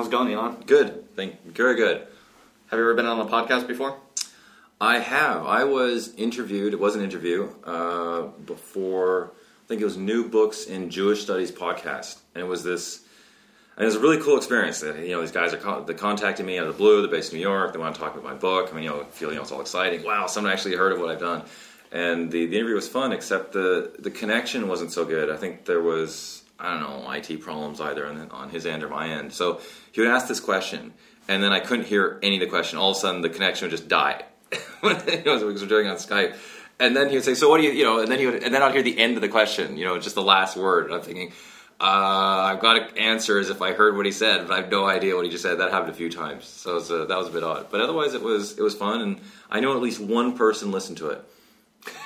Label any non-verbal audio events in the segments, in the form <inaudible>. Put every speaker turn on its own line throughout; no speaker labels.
How's it going, Elon?
Good. Thank very good.
Have you ever been on a podcast before?
I have. I was interviewed. It was an interview uh, before. I think it was New Books in Jewish Studies podcast, and it was this. And it was a really cool experience. That you know, these guys are con- they contacted me out of the blue. They're based in New York. They want to talk about my book. I mean, you know, feel you know, it's all exciting. Wow, someone actually heard of what I've done. And the, the interview was fun, except the the connection wasn't so good. I think there was I don't know IT problems either on, on his end or my end. So he would ask this question, and then I couldn't hear any of the question. All of a sudden, the connection would just die. you know, because we're doing it on Skype. And then he would say, "So what do you, you know?" And then he would, and then I'd hear the end of the question, you know, just the last word. And I'm thinking, uh, I've got to answer as if I heard what he said, but I have no idea what he just said. That happened a few times, so was, uh, that was a bit odd. But otherwise, it was it was fun, and I know at least one person listened to it.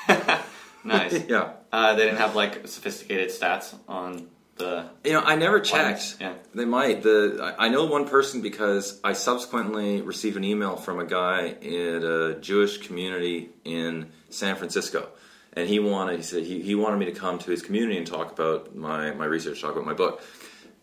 <laughs>
nice. <laughs>
yeah.
Uh, they didn't have like sophisticated stats on the.
You know, I never checked.
Yeah.
They might. The I know one person because I subsequently received an email from a guy in a Jewish community in San Francisco, and he wanted he said he, he wanted me to come to his community and talk about my my research, talk about my book.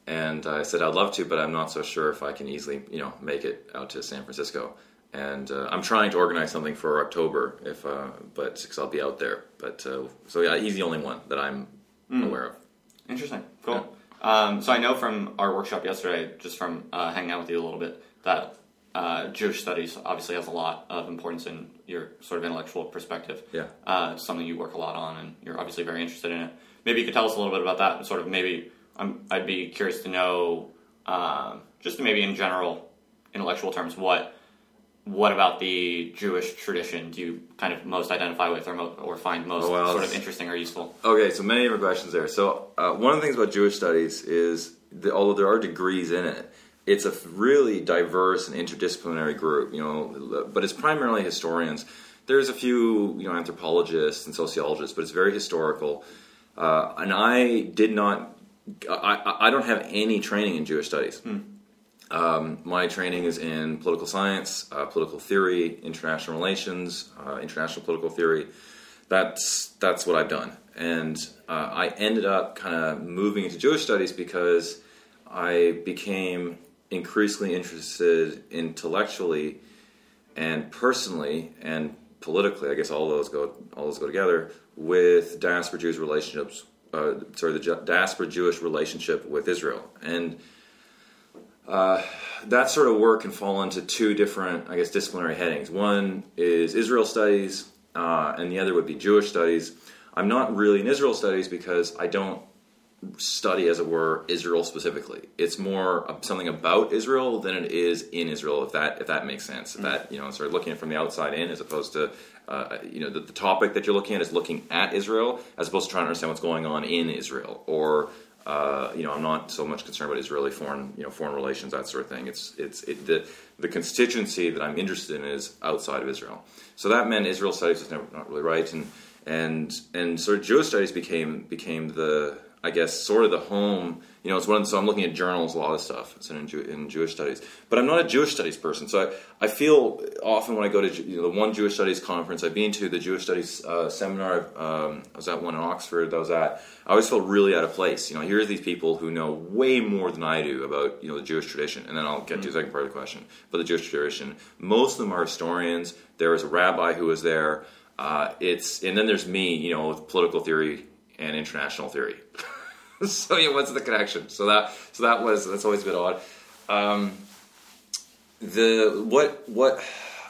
And I said I'd love to, but I'm not so sure if I can easily you know make it out to San Francisco. And uh, I'm trying to organize something for October, if uh, but because I'll be out there. But uh, so yeah, he's the only one that I'm aware of.
Interesting. Cool. Um, so I know from our workshop yesterday, just from uh, hanging out with you a little bit, that uh, Jewish studies obviously has a lot of importance in your sort of intellectual perspective.
Yeah.
Uh, it's something you work a lot on, and you're obviously very interested in it. Maybe you could tell us a little bit about that. and Sort of maybe I'm, I'd be curious to know, um, just maybe in general, intellectual terms, what what about the Jewish tradition do you kind of most identify with, or mo- or find most
Oh, well,
sort of interesting or useful?
Okay, so many different questions there. So uh, one of the things about Jewish studies is, that although there are degrees in it, it's a really diverse and interdisciplinary group. You know, but it's primarily historians. There's a few, you know, anthropologists and sociologists, but it's very historical. Uh, and I did not, I, I I don't have any training in Jewish studies. Um, my training is in political science, uh, political theory, international relations, uh, international political theory. That's that's what I've done, and uh, I ended up kind of moving into Jewish studies because I became increasingly interested intellectually and personally and politically. I guess all those go all those go together with diaspora Jewish relationships. Uh, sorry, the diaspora Jewish relationship with Israel and that sort of work can fall into two different, I guess, disciplinary headings. One is Israel studies, uh, and the other would be Jewish studies. I'm not really in Israel studies because I don't study, as it were, Israel specifically. It's more something about Israel than it is in Israel, if that if that makes sense. If that you know, sort of looking at from the outside in, as opposed to uh, you know the, the topic that you're looking at is looking at Israel, as opposed to trying to understand what's going on in Israel or uh, you know, I'm not so much concerned about Israeli foreign, you know, foreign relations, that sort of thing. It's, it's, it, the, the constituency that I'm interested in is outside of Israel. So that meant Israel studies was never not really right, and and and sort of Jewish studies became became the, I guess, sort of the home. You know, it's one. Of, so I'm looking at journals, a lot of stuff. It's in, Jew, in Jewish studies, but I'm not a Jewish studies person. So I, I feel often when I go to you know, the one Jewish studies conference I've been to, the Jewish studies uh, seminar. Um, I was at one in Oxford. That was at. I always felt really out of place. You know, here's these people who know way more than I do about you know the Jewish tradition, and then I'll get to the second part of the question. But the Jewish tradition, most of them are historians. There was a rabbi who was there. Uh, it's and then there's me, you know, with political theory and international theory. <laughs> <laughs> so yeah, what's the connection? So that so that was that's always a bit odd. Um, the what what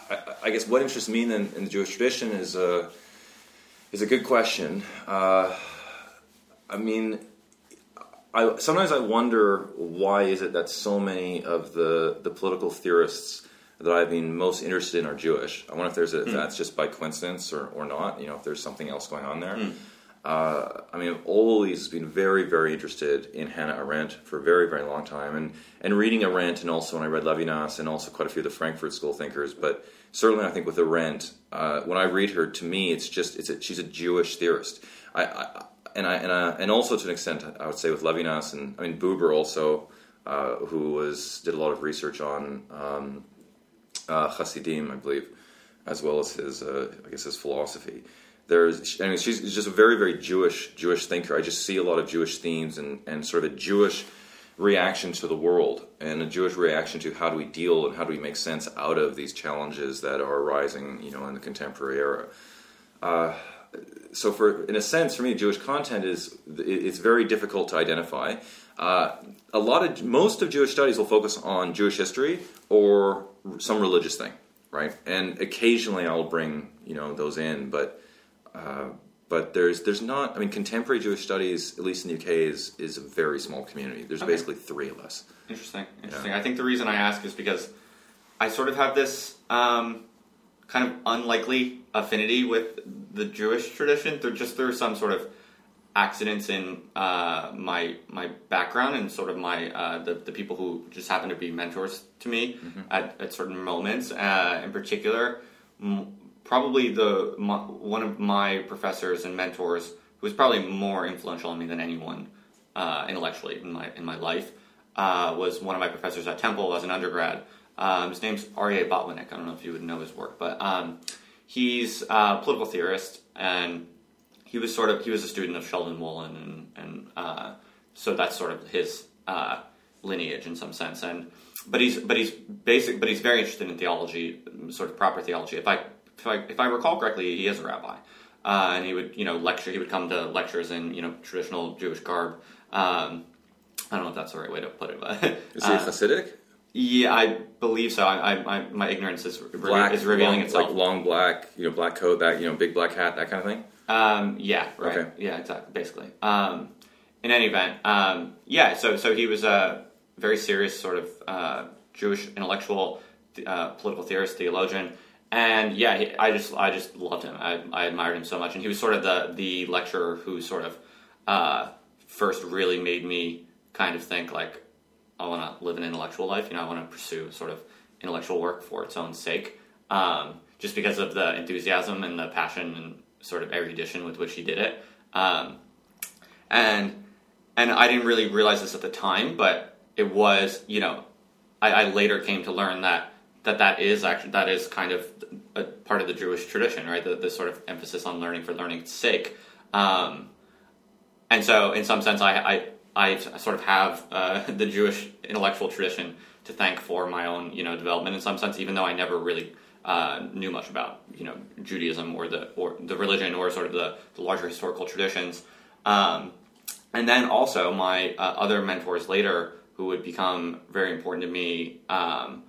I, I guess what interests me in, in the Jewish tradition is a is a good question. Uh, I mean, I sometimes I wonder why is it that so many of the the political theorists that I've been most interested in are Jewish. I wonder if there's a, if that's just by coincidence or, or not. You know, if there's something else going on there. Uh, I mean, I've always been very, very interested in Hannah Arendt for a very, very long time, and and reading Arendt, and also when I read Levinas, and also quite a few of the Frankfurt School thinkers. But certainly, I think with Arendt, uh, when I read her, to me, it's just it's a, she's a Jewish theorist. I, I and I and I, and also to an extent, I would say with Levinas, and I mean Buber also, uh, who was did a lot of research on um, uh, Hasidim, I believe, as well as his uh, I guess his philosophy there's I mean she's just a very very Jewish Jewish thinker. I just see a lot of Jewish themes and and sort of a Jewish reaction to the world and a Jewish reaction to how do we deal and how do we make sense out of these challenges that are arising, you know, in the contemporary era. Uh, so, for in a sense, for me, Jewish content is it's very difficult to identify. Uh, a lot of most of Jewish studies will focus on Jewish history or some religious thing, right? And occasionally I'll bring you know those in, but uh, but there's there's not. I mean, contemporary Jewish studies, at least in the UK, is is a very small community. There's
Okay.
basically three of us.
Interesting. Interesting. I think the reason I ask is because I sort of have this um, kind of unlikely affinity with the Jewish tradition. There just are some sort of accidents in uh, my my background and sort of my uh, the the people who just happen to be mentors to me at, at certain moments. Uh, in particular, m- probably the my, one of my professors and mentors who was probably more influential on me than anyone uh, intellectually in my in my life uh, was one of my professors at Temple as an undergrad. Um, his name's Aryeh Botwinick. I don't know if you would know his work, but um, he's a political theorist, and he was sort of he was a student of Sheldon Wolin, and and uh, so that's sort of his uh, lineage in some sense. And but he's but he's basic, but he's very interested in theology, sort of proper theology. If I if I, if I recall correctly, he is a rabbi, uh, and he would you know lecture. He would come to lectures in you know traditional Jewish garb. Um, I don't know if that's the right way to put it, but <laughs>
Is he
uh,
Hasidic?
yeah, I believe so. I, I, I my ignorance is, re-
Black,
is revealing
long,
itself.
like long black, you know, black coat, that you know, big black hat, that kind of thing.
Um, yeah, right.
Okay.
Yeah, exactly. Basically. Um, in any event, um, yeah. So, so he was a very serious sort of uh, Jewish intellectual, uh, political theorist, theologian, and yeah, he, I just, I just loved him. I, I admired him so much, and he was sort of the the lecturer who sort of uh, first really made me kind of think like, I want to live an intellectual life. You know, I want to pursue sort of intellectual work for its own sake, um, just because of the enthusiasm and the passion and sort of erudition with which he did it. Um, and and I didn't really realize this at the time, but it was you know, I, I later came to learn that that that is actually that is kind of a part of the Jewish tradition, right? The, the sort of emphasis on learning for learning's sake. Um, and so, in some sense, I, I, I sort of have uh, <laughs> the Jewish intellectual tradition to thank for my own, you know, development. In some sense, even though I never really uh, knew much about, you know, Judaism or the or the religion or sort of the, the larger historical traditions. Um, and then also my uh, other mentors later, who would become very important to me, um,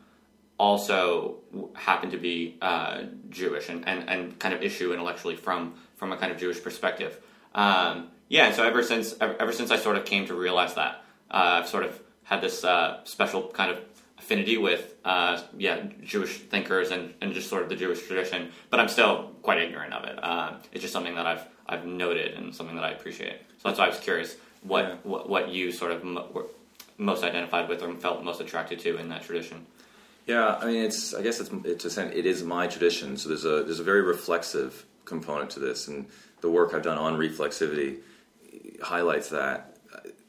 also happen to be uh, Jewish and, and, and kind of issue intellectually from from a kind of Jewish perspective. Um, yeah, and so ever since ever, ever since I sort of came to realize that, uh, I've sort of had this uh, special kind of affinity with uh, yeah Jewish thinkers and, and just sort of the Jewish tradition. But I'm still quite ignorant of it. Uh, it's just something that I've I've noted and something that I appreciate. So that's why I was curious what
Yeah.
what, what you sort of were most identified with or felt most attracted to in that tradition.
Yeah, I mean, it's. I guess it's. It's It is my tradition. So there's a there's a very reflexive component to this, and the work I've done on reflexivity highlights that.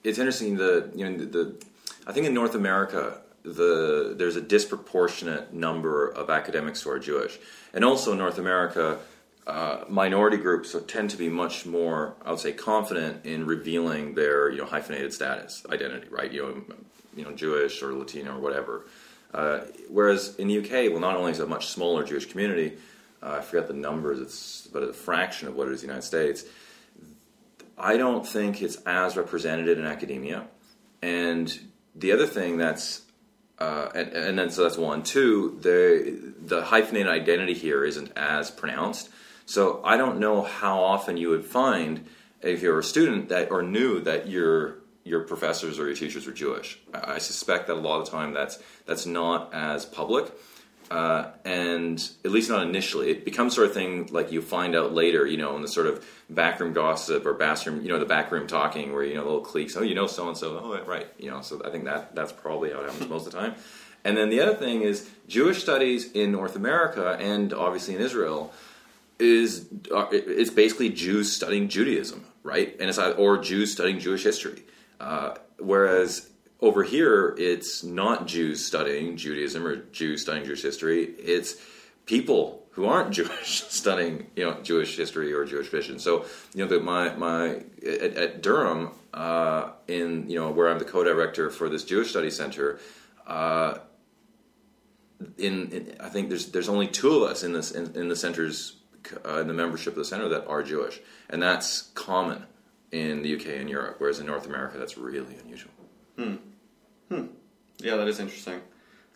It's interesting. The you know the, the I think in North America the there's a disproportionate number of academics who are Jewish, and also in North America. Uh, minority groups tend to be much more, I would say, confident in revealing their, you know, hyphenated status, identity, right? You know, you know, Jewish or Latino or whatever. Uh, whereas in the UK, well, not only is it a much smaller Jewish community, uh, I forget the numbers, it's but a fraction of what it is in the United States. I don't think it's as represented in academia. And the other thing that's, uh, and, and then so that's one. Two, the the hyphenated identity here isn't as pronounced. So I don't know how often you would find if you're a student that or knew that your your professors or your teachers are Jewish. I suspect that a lot of the time that's that's not as public, uh, and at least not initially. It becomes sort of thing like you find out later, you know, in the sort of backroom gossip or bathroom, you know, the backroom talking where you know little cliques. Oh, you know, so and so. Oh, right. You know, so I think that that's probably how it happens most of the time. And then the other thing is Jewish studies in North America and obviously in Israel is uh, it's basically Jews studying Judaism, right? And it's or Jews studying Jewish history. Uh, whereas over here, it's not Jews studying Judaism or Jews studying Jewish history. It's people who aren't <laughs> Jewish studying, you know, Jewish history or Jewish tradition. So, you know, the, my my at, at Durham, uh, in you know where I'm the co-director for this Jewish Study Center. Uh, in, in, I think there's there's only two of us in this in, in the center's uh, in the membership of the center that are Jewish, and that's common in the UK and Europe, whereas in North America that's really unusual. Hmm. Hmm.
Yeah, that is interesting.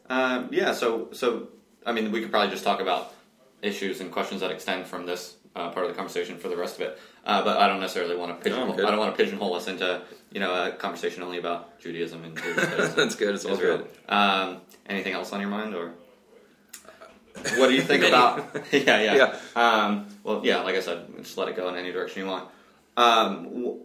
Um, yeah, so so I mean, we could probably just talk about issues and questions that extend from this uh, part of the conversation for the rest of it. Uh, but I don't necessarily want to pigeonhole.
good.
I don't want to pigeonhole us into you know a conversation only about Judaism and <laughs>
that's good. It's all
Israel.
good.
Um, anything else on your mind, or what do you think <laughs> about? <laughs> yeah, yeah,
Yeah.
Um, well, yeah, like I said, just let it go in any direction you want. Um, w-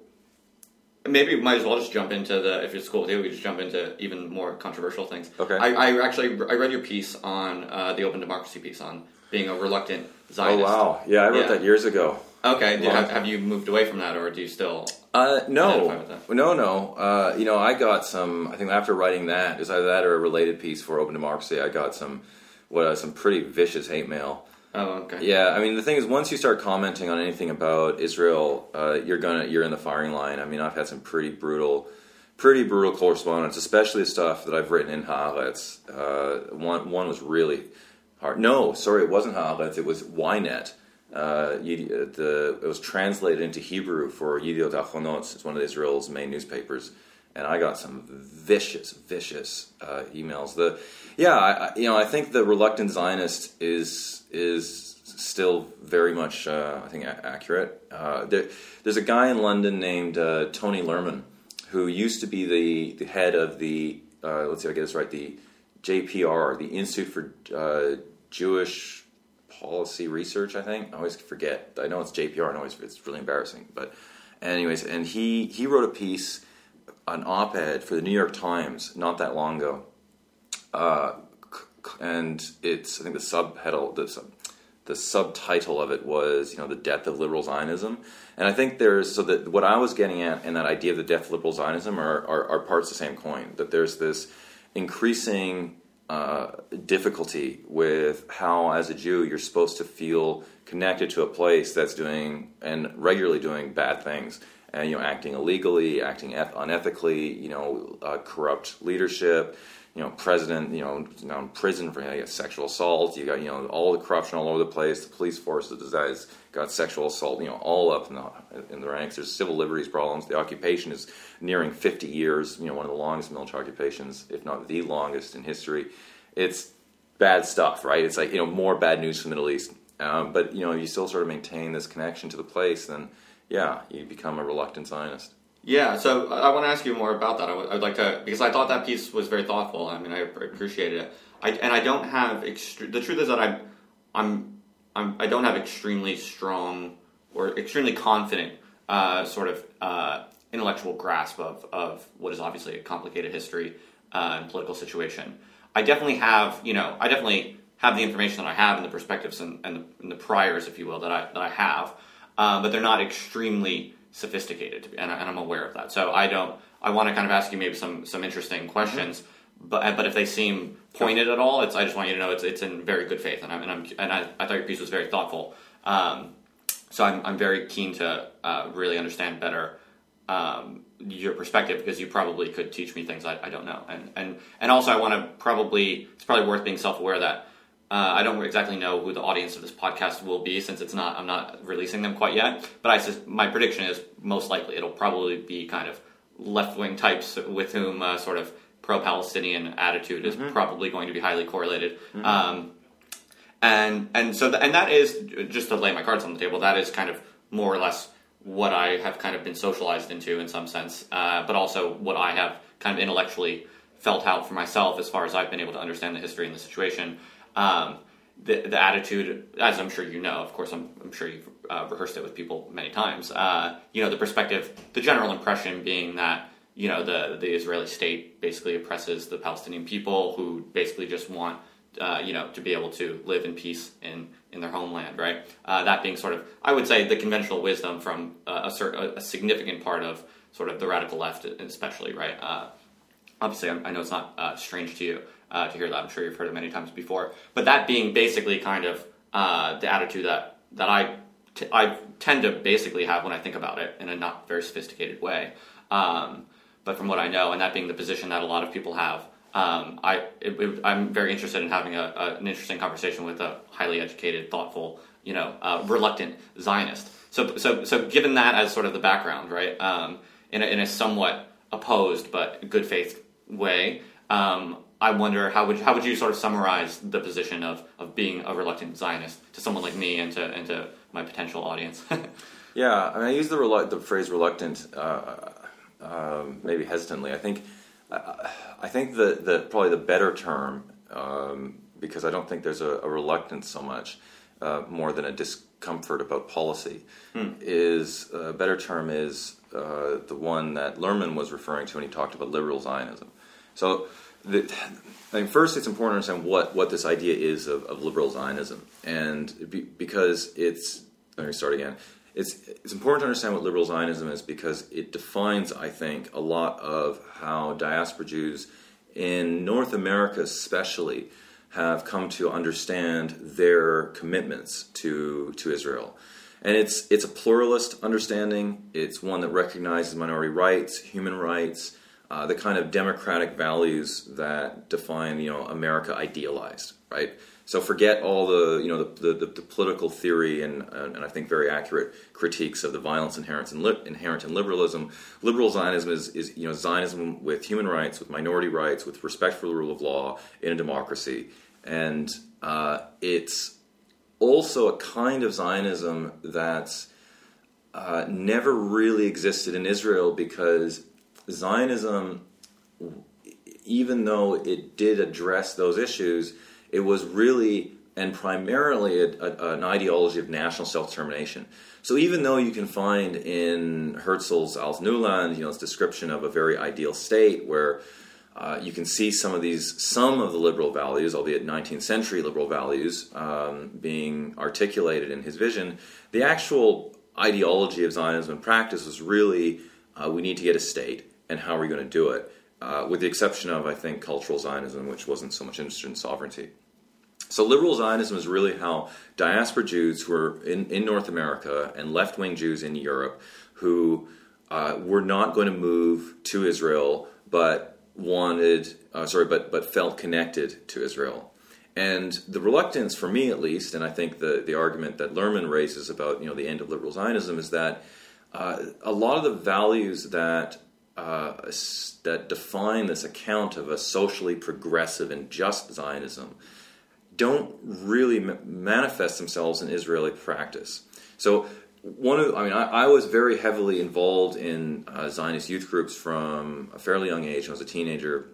maybe we might as well just jump into the. If it's cool with you, we just jump into even more controversial things.
Okay.
I, I actually I read your piece on uh, the open democracy piece on being a reluctant Zionist.
Oh wow! Yeah, I wrote
Yeah.
that years ago.
Okay. Have, have you moved away from that, or do you still?
Uh, no,
with that.
no, no. Uh, you know, I got some. I think after writing that, it was either that or a related piece for Open Democracy. I got some, what, uh, some pretty vicious hate mail.
Oh, okay.
Yeah, I mean, the thing is, once you start commenting on anything about Israel, uh, you're gonna you're in the firing line. I mean, I've had some pretty brutal, pretty brutal correspondence, especially stuff that I've written in Haaretz. Uh, one one was really hard. No, sorry, it wasn't Haaretz. It was Ynet. Uh, uh, the, it was translated into Hebrew for Yediot Achronot. It's one of Israel's main newspapers, and I got some vicious, vicious uh, emails. The yeah, I, you know, I think the reluctant Zionist is is still very much, uh, I think, a- accurate. Uh, there, there's a guy in London named uh, Tony Lerman who used to be the, the head of the uh, let's see, I get this right, the JPR, the Institute for uh, Jewish Policy Research. I think I always forget. I know it's JPR. and always it's really embarrassing. But anyways, and he he wrote a piece, an op-ed for the New York Times not that long ago uh, and it's I think the subheadal the sub, the subtitle of it was you know the death of liberal Zionism, and I think there's so that what I was getting at and that idea of the death of liberal Zionism are, are, are parts of the same coin. That there's this increasing uh, difficulty with how, as a Jew, you're supposed to feel connected to a place that's doing and regularly doing bad things, and you know, acting illegally, acting eth- unethically, you know, uh, corrupt leadership, you know, president, you know, now in prison for sexual assault. You got you know all the corruption all over the place. The police force has got sexual assault, you know, all up in the, in the ranks. There's civil liberties problems. The occupation is nearing 50 years. You know, one of the longest military occupations, if not the longest in history. It's bad stuff, right? It's like you know more bad news from the Middle East. Um, but you know, you still sort of maintain this connection to the place, then yeah, you become a reluctant Zionist.
Yeah, so I want to ask you more about that. I would, I would like to because I thought that piece was very thoughtful. I mean, I appreciated it. I, and I don't have extre- the truth is that I'm I'm I'm I don't have extremely strong or extremely confident uh, sort of uh, intellectual grasp of of what is obviously a complicated history uh, and political situation. I definitely have you know I definitely have the information that I have and the perspectives and, and, the, and the priors, if you will, that I that I have, uh, but they're not extremely sophisticated, and, I, and I'm aware of that. So I don't. I want to kind of ask you maybe some some interesting questions, but but if they seem pointed at all, it's I just want you to know it's it's in very good faith, and I'm and, I'm, and I, I thought your piece was very thoughtful. Um, so I'm I'm very keen to uh, really understand better um, your perspective because you probably could teach me things I, I don't know, and and and also I want to probably it's probably worth being self aware that. Uh, I don't exactly know who the audience of this podcast will be since it's not. I'm not releasing them quite yet. But I sus- my prediction is most likely it'll probably be kind of left wing types with whom uh, sort of pro Palestinian attitude is probably going to be highly correlated. Um, and and so th- and that is just to lay my cards on the table. That is kind of more or less what I have kind of been socialized into in some sense, uh, but also what I have kind of intellectually felt out for myself as far as I've been able to understand the history and the situation. Um, the, the attitude, as I'm sure you know, of course, I'm, I'm sure you've uh, rehearsed it with people many times. Uh, you know, the perspective, the general impression being that you know the the Israeli state basically oppresses the Palestinian people, who basically just want uh, you know to be able to live in peace in in their homeland, right? Uh, that being sort of, I would say, the conventional wisdom from uh, a, certain, a significant part of sort of the radical left, especially, right? Uh, obviously, I, I know it's not uh, strange to you uh, to hear that. I'm sure you've heard it many times before. But that being basically kind of uh, the attitude that that I t- I tend to basically have when I think about it in a not very sophisticated way. Um, but from what I know, and that being the position that a lot of people have, um, I it, it, I'm very interested in having a, a, an interesting conversation with a highly educated, thoughtful, you know, uh, reluctant Zionist. So so so given that as sort of the background, right? Um, in a, in a somewhat opposed but good faith way. Um, I wonder how would how would you sort of summarize the position of, of being a reluctant Zionist to someone like me and to and to my potential audience? <laughs>
yeah, I mean, I use the relu- the phrase reluctant uh, uh, maybe hesitantly. I think uh, I think that the probably the better term um, because I don't think there's a, a reluctance so much uh, more than a discomfort about policy hmm. is a uh, better term is uh, the one that Lerman was referring to when he talked about liberal Zionism. So, the, I mean, first, it's important to understand what, what this idea is of, of liberal Zionism, and be, because it's let me start again. It's it's important to understand what liberal Zionism is because it defines, I think, a lot of how diaspora Jews in North America, especially, have come to understand their commitments to to Israel. And it's it's a pluralist understanding. It's one that recognizes minority rights, human rights, uh, the kind of democratic values that define you know America idealized, right? So forget all the you know the, the, the political theory and, and I think very accurate critiques of the violence inherent in, li- inherent in liberalism. Liberal Zionism is, is you know Zionism with human rights, with minority rights, with respect for the rule of law in a democracy, and uh, it's also a kind of Zionism that's uh, never really existed in Israel because Zionism, even though it did address those issues, it was really and primarily a, a, an ideology of national self-determination. So even though you can find in Herzl's Altneuland, you know, his description of a very ideal state where uh, you can see some of these, some of the liberal values, albeit 19th century liberal values, um, being articulated in his vision. The actual ideology of Zionism in practice was really uh, we need to get a state and how are we going to do it, uh, with the exception of, I think, cultural Zionism, which wasn't so much interested in sovereignty. So, liberal Zionism is really how diaspora Jews who were in, in North America and left wing Jews in Europe who uh, were not going to move to Israel but wanted, uh, sorry, but, but felt connected to Israel. And the reluctance, for me at least, and I think the, the argument that Lerman raises about you know the end of liberal Zionism is that uh, a lot of the values that uh, that define this account of a socially progressive and just Zionism don't really ma- manifest themselves in Israeli practice. So one of, I mean, I, I, was very heavily involved in uh, Zionist youth groups from a fairly young age. I was a teenager,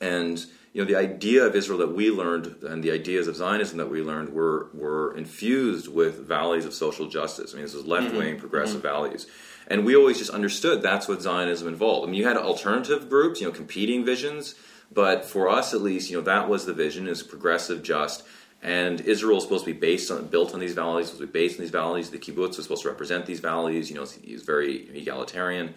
and you know, the idea of Israel that we learned and the ideas of Zionism that we learned were were infused with values of social justice. I mean, this was left wing mm-hmm. progressive mm-hmm. values. And we always just understood that's what Zionism involved. I mean, you had alternative groups, you know, competing visions, but for us at least, you know, that was the vision is progressive, just, and Israel is supposed to be based on, built on these values, supposed to be based on these values. The kibbutz was supposed to represent these values. You know, he's very egalitarian.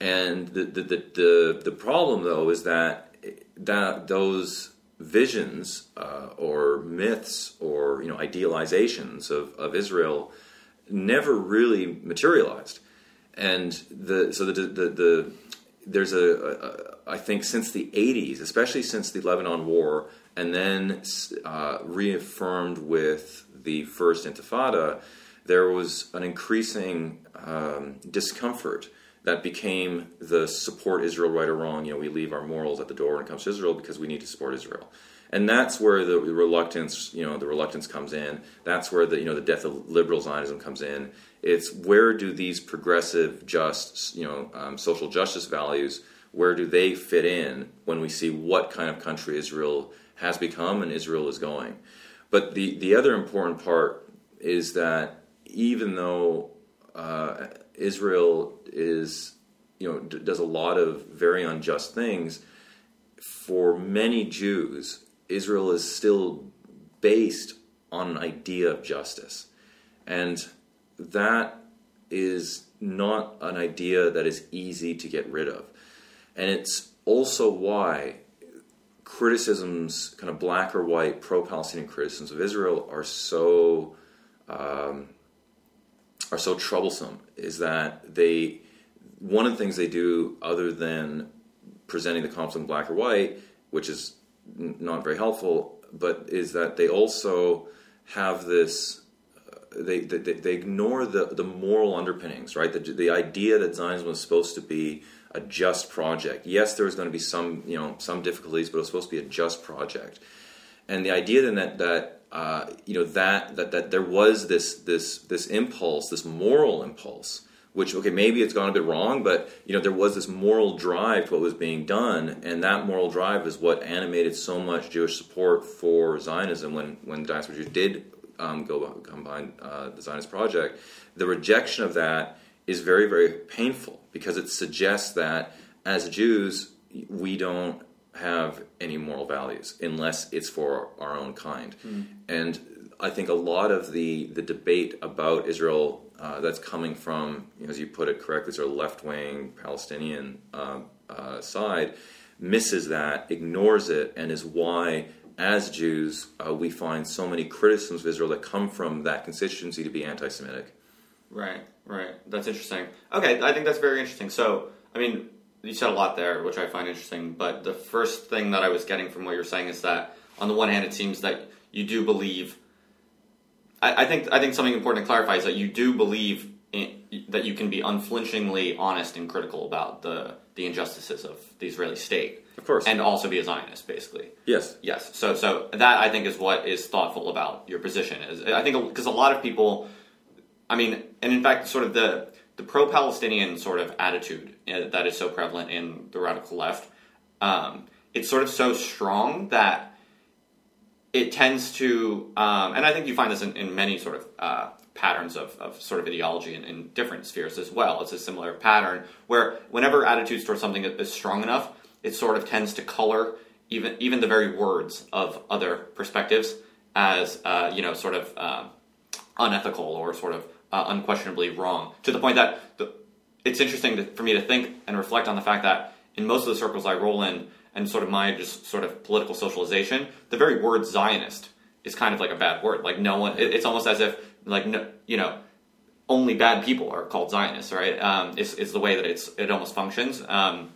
And the, the, the, the, the problem, though, is that, that those visions uh, or myths or you know idealizations of, of Israel never really materialized and the so the the, the there's a, a I think since the 80s, especially since the Lebanon War, and then uh, reaffirmed with the first Intifada, there was an increasing um, discomfort that became the support Israel right or wrong. You know, we leave our morals at the door when it comes to Israel because we need to support Israel and that's where the reluctance, you know, the reluctance comes in. That's where the you know the death of liberal Zionism comes in. It's where do these progressive, just, you know, um, social justice values, where do they fit in when we see what kind of country Israel has become and Israel is going? But the the other important part is that even though uh, Israel is, you know, d- does a lot of very unjust things, for many Jews, Israel is still based on an idea of justice. And that is not an idea that is easy to get rid of. And it's also why criticisms, kind of black or white pro Palestinian criticisms of Israel, are so. Um, are so troublesome is that they one of the things they do, other than presenting the conflict in black or white, which is not very helpful, but is that they also have this. They, they, they ignore the, the moral underpinnings, right? The, the idea that Zionism was supposed to be a just project. Yes, there was going to be some, you know, some difficulties, but it was supposed to be a just project. And the idea then that that uh, you know that, that that there was this this this impulse, this moral impulse, which okay maybe it's gone a bit wrong, but you know there was this moral drive to what was being done, and that moral drive is what animated so much Jewish support for Zionism when when the diaspora Jews did um, behind uh, the Zionist project. The rejection of that is very very painful because it suggests that as Jews we don't have any moral values unless it's for our own kind. And I think a lot of the, the debate about Israel uh, that's coming from, as you put it correctly, sort of left wing Palestinian uh, uh, side misses that, ignores it, and is why, as Jews, uh, we find so many criticisms of Israel that come from that constituency to be anti Semitic.
Right, right. That's interesting. Okay, I think that's very interesting. So, I mean, you said a lot there, which I find interesting. But the first thing that I was getting from what you're saying is that, on the one hand, it seems that you do believe. I, I think I think something important to clarify is that you do believe in, that you can be unflinchingly honest and critical about the the injustices of the Israeli state,
Of course.
and also be a Zionist, basically.
yes.
Yes. So so that I think is what is thoughtful about your position. Is I think because a lot of people, I mean, and in fact, sort of the the pro-Palestinian sort of attitude uh, that is so prevalent in the radical left, um, it's sort of so strong that it tends to, um, and I think you find this in, in many sort of uh, patterns of, of sort of ideology in, in different spheres as well. It's a similar pattern where whenever attitudes towards something is strong enough, it sort of tends to color even even the very words of other perspectives as uh, you know sort of um, unethical or sort of uh, unquestionably wrong to the point that the, it's interesting to, for me to think and reflect on the fact that in most of the circles I roll in and sort of my just sort of political socialization, the very word Zionist is kind of like a bad word. Like no one, it, it's almost as if like no, you know only bad people are called Zionists, right? Um, is the way that it's it almost functions um,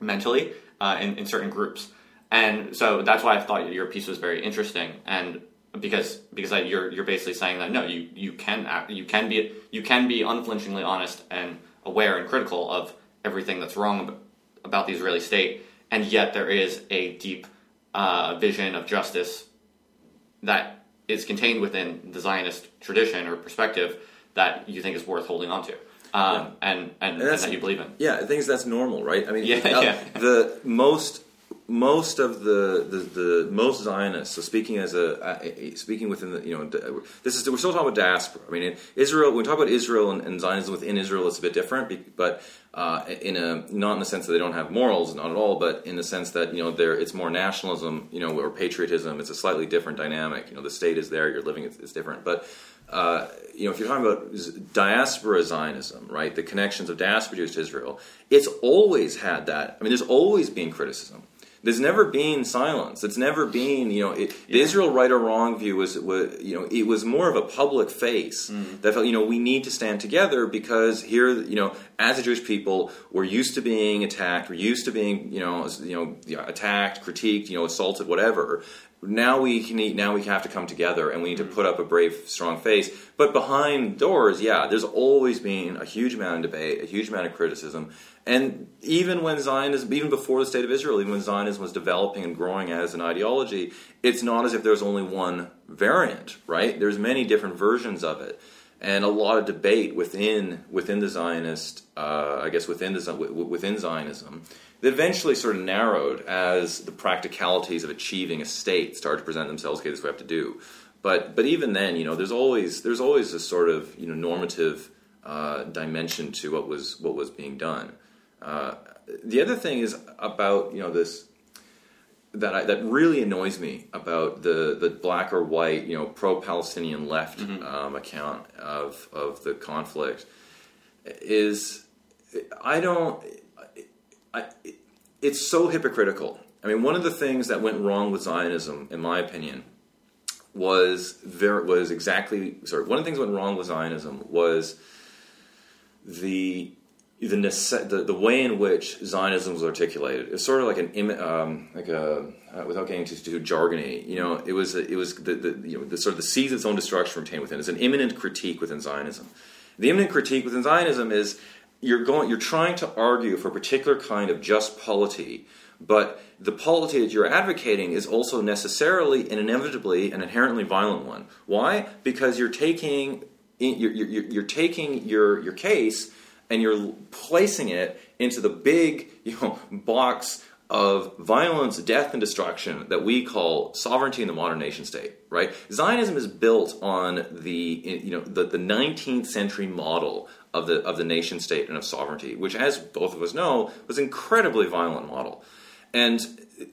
mentally uh, in, in certain groups, and so that's why I thought your piece was very interesting, and because because I, you're you're basically saying that no, you you can act, you can be you can be unflinchingly honest and aware and critical of everything that's wrong about the Israeli state, and yet there is a deep uh, vision of justice that is contained within the Zionist tradition or perspective that you think is worth holding on to, um, and, and, and,
that's-
that you believe in.
Yeah, I think that's normal, right? I mean,
Yeah,
uh,
yeah.
the most most of the, the, the most Zionists. So speaking as a, a, a- speaking within the you know this is we're still talking about diaspora. I mean, in Israel when we talk about Israel and, and Zionism within Israel, it's a bit different, but uh, in a not in the sense that they don't have morals, not at all, but in the sense that you know there it's more nationalism, you know, or patriotism. It's a slightly different dynamic. You know, the state is there, you're living, it's, it's different, but. Uh, you know, if you're talking about diaspora Zionism, right, the connections of diaspora Jews to Israel, it's always had that. I mean, there's always been criticism. There's never been silence. It's never been, you know, it, the Israel right or wrong view was, was, you know, it was more of a public face mm. that felt, you know, we need to stand together because here, you know, as a Jewish people, we're used to being attacked, we're used to being, you know, you know, attacked, critiqued, you know, assaulted, whatever. Now we can, eat, now we have to come together and we need to mm-hmm. put up a brave, strong face. But behind doors, yeah, there's always been a huge amount of debate, a huge amount of criticism. And even when Zionism, even before the state of Israel, even when Zionism was developing and growing as an ideology, it's not as if there's only one variant, right? There's many different versions of it, and a lot of debate within within the Zionist, uh, I guess within the within Zionism, that eventually sort of narrowed as the practicalities of achieving a state started to present themselves. Okay, this is what we have to do. But but even then, you know, there's always there's always a sort of you know normative uh, dimension to what was what was being done. Uh, the other thing is about you know this that I, that really annoys me about the the black or white you know pro Palestinian left um, account of of the conflict is I don't I, it's so hypocritical. I mean, one of the things that went wrong with Zionism, in my opinion, was there was exactly sorry. One of the things that went wrong with Zionism was the the, nece- the the way in which Zionism was articulated is sort of like an Im- um, like a uh, without getting too, too jargony. You know, it was it was the, the you know the sort of the sees its own destruction contained within. It's an immanent critique within Zionism. The immanent critique within Zionism is you're going you're trying to argue for a particular kind of just polity, but the polity that you're advocating is also necessarily and inevitably an inherently violent one. Why? Because you're taking you're, you're, you're taking your your case and you're placing it into the big you know box of violence, death, and destruction that we call sovereignty in the modern nation state. Right? Zionism is built on the you know the, the 19th century model of the of the nation state and of sovereignty, which, as both of us know, was an incredibly violent model. And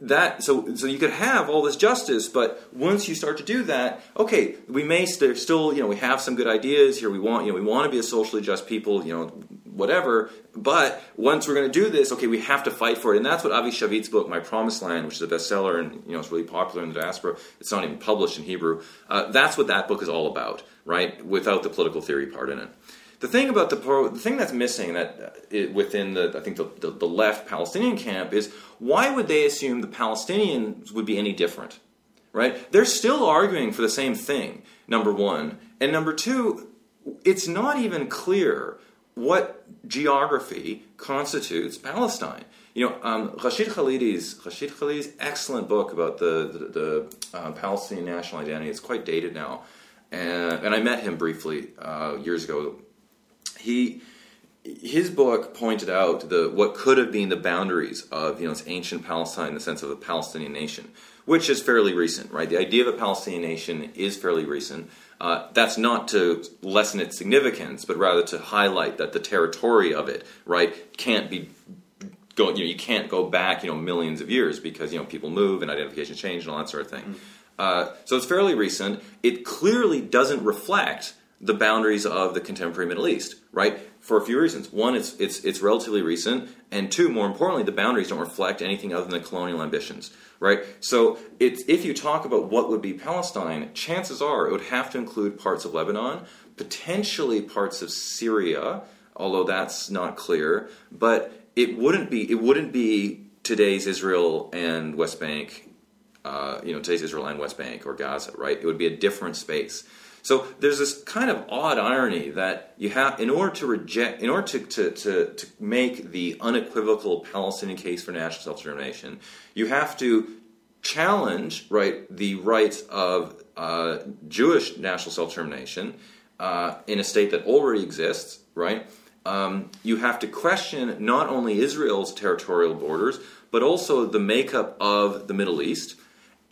that so so you could have all this justice, but once you start to do that, okay, we may st- still you know we have some good ideas here. We want you know we want to be a socially just people, you know whatever. But once we're going to do this, okay, we have to fight for it, and that's what Ari Shavit's book, My Promised Land, which is a bestseller and you know it's really popular in the diaspora. It's not even published in Hebrew. Uh, that's what that book is all about, right? Without the political theory part in it. The thing about the the thing that's missing that uh, it, within the I think the, the, the left Palestinian camp is why would they assume the Palestinians would be any different, right? They're still arguing for the same thing. Number one, and number two, it's not even clear what geography constitutes Palestine. You know, um, Rashid Khalidi's Rashid Khalidi's excellent book about the the, the uh, Palestinian national identity. It's quite dated now, and, and I met him briefly uh, years ago he his book pointed out the what could have been the boundaries of you know ancient Palestine in the sense of a Palestinian nation, which is fairly recent, right? The idea of a Palestinian nation is fairly recent. Uh, that's not to lessen its significance, but rather to highlight that the territory of it, right, can't be go. You know, you can't go back, you know, millions of years because you know people move and identification change and all that sort of thing. Mm. Uh, so it's fairly recent. It clearly doesn't reflect the boundaries of the contemporary Middle East, right? For a few reasons. One, it's it's it's relatively recent, and two, more importantly, the boundaries don't reflect anything other than the colonial ambitions, right? So, it's if you talk about what would be Palestine, chances are it would have to include parts of Lebanon, potentially parts of Syria, although that's not clear. But it wouldn't be it wouldn't be today's Israel and West Bank, uh, you know, today's Israel and West Bank or Gaza, right? It would be a different space. So there's this kind of odd irony that you have, in order to reject, in order to, to, to, to make the unequivocal Palestinian case for national self determination, you have to challenge, right, the rights of uh, Jewish national self determination uh, in a state that already exists, right? Um, you have to question not only Israel's territorial borders, but also the makeup of the Middle East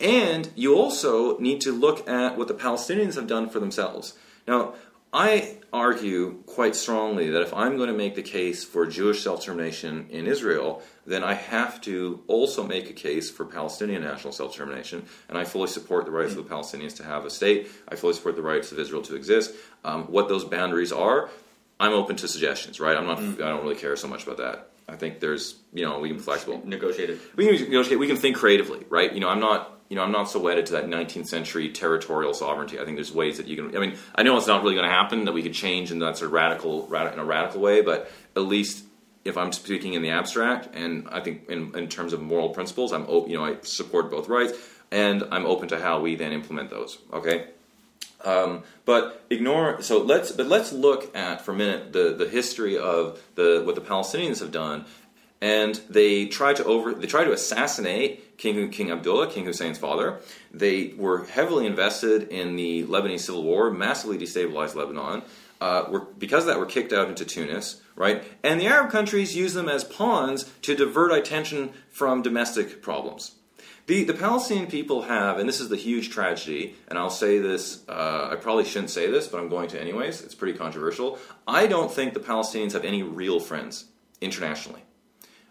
and you also need to look at what the Palestinians have done for themselves. Now, I argue quite strongly that if I'm going to make the case for Jewish self determination in Israel, then I have to also make a case for Palestinian national self determination. And I fully support the rights of the Palestinians to have a state. I fully support the rights of Israel to exist. Um, what those boundaries are, I'm open to suggestions, right? I'm not, mm. I don't really care so much about that. I think there's, you know, we can be flexible.
Negotiate it.
We can negotiate. We can think creatively, right? You know, I'm not you know, I'm not so wedded to that 19th century territorial sovereignty. I think there's ways that you can. I mean, I know it's not really going to happen that we could change in that sort of radical, in a radical way, but at least if I'm speaking in the abstract, and I think in, in terms of moral principles, I'm open, you know I support both rights, and I'm open to how we then implement those. Okay. Um, but ignore so let's but let's look at for a minute the, the history of the what the Palestinians have done and they tried to over they tried to assassinate King King Abdullah, King Hussein's father. They were heavily invested in the Lebanese civil war, massively destabilized Lebanon. Uh, were, because of that, were kicked out into Tunis, right? And the Arab countries used them as pawns to divert attention from domestic problems. The, the Palestinian people have, and this is the huge tragedy, and I'll say this, uh, I probably shouldn't say this, but I'm going to anyways, it's pretty controversial. I don't think the Palestinians have any real friends internationally.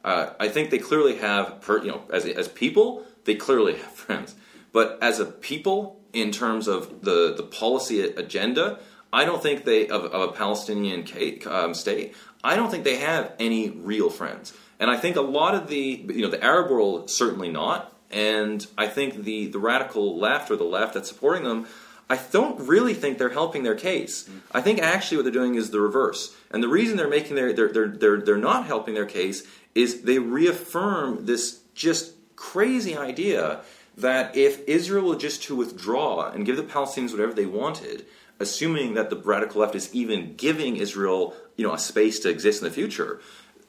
Uh, I think they clearly have, per, you know, as, as people, they clearly have friends. But as a people, in terms of the, the policy agenda, I don't think they, of, of a Palestinian um, state, I don't think they have any real friends. And I think a lot of the, you know, the Arab world certainly not. And I think the, the radical left or the left that's supporting them, I don't really think they're helping their case. I think actually what they're doing is the reverse. And the reason they're making their they're they're they're, they're not helping their case is they reaffirm this just crazy idea that if Israel were just to withdraw and give the Palestinians whatever they wanted, assuming that the radical left is even giving Israel, you know, a space to exist in the future,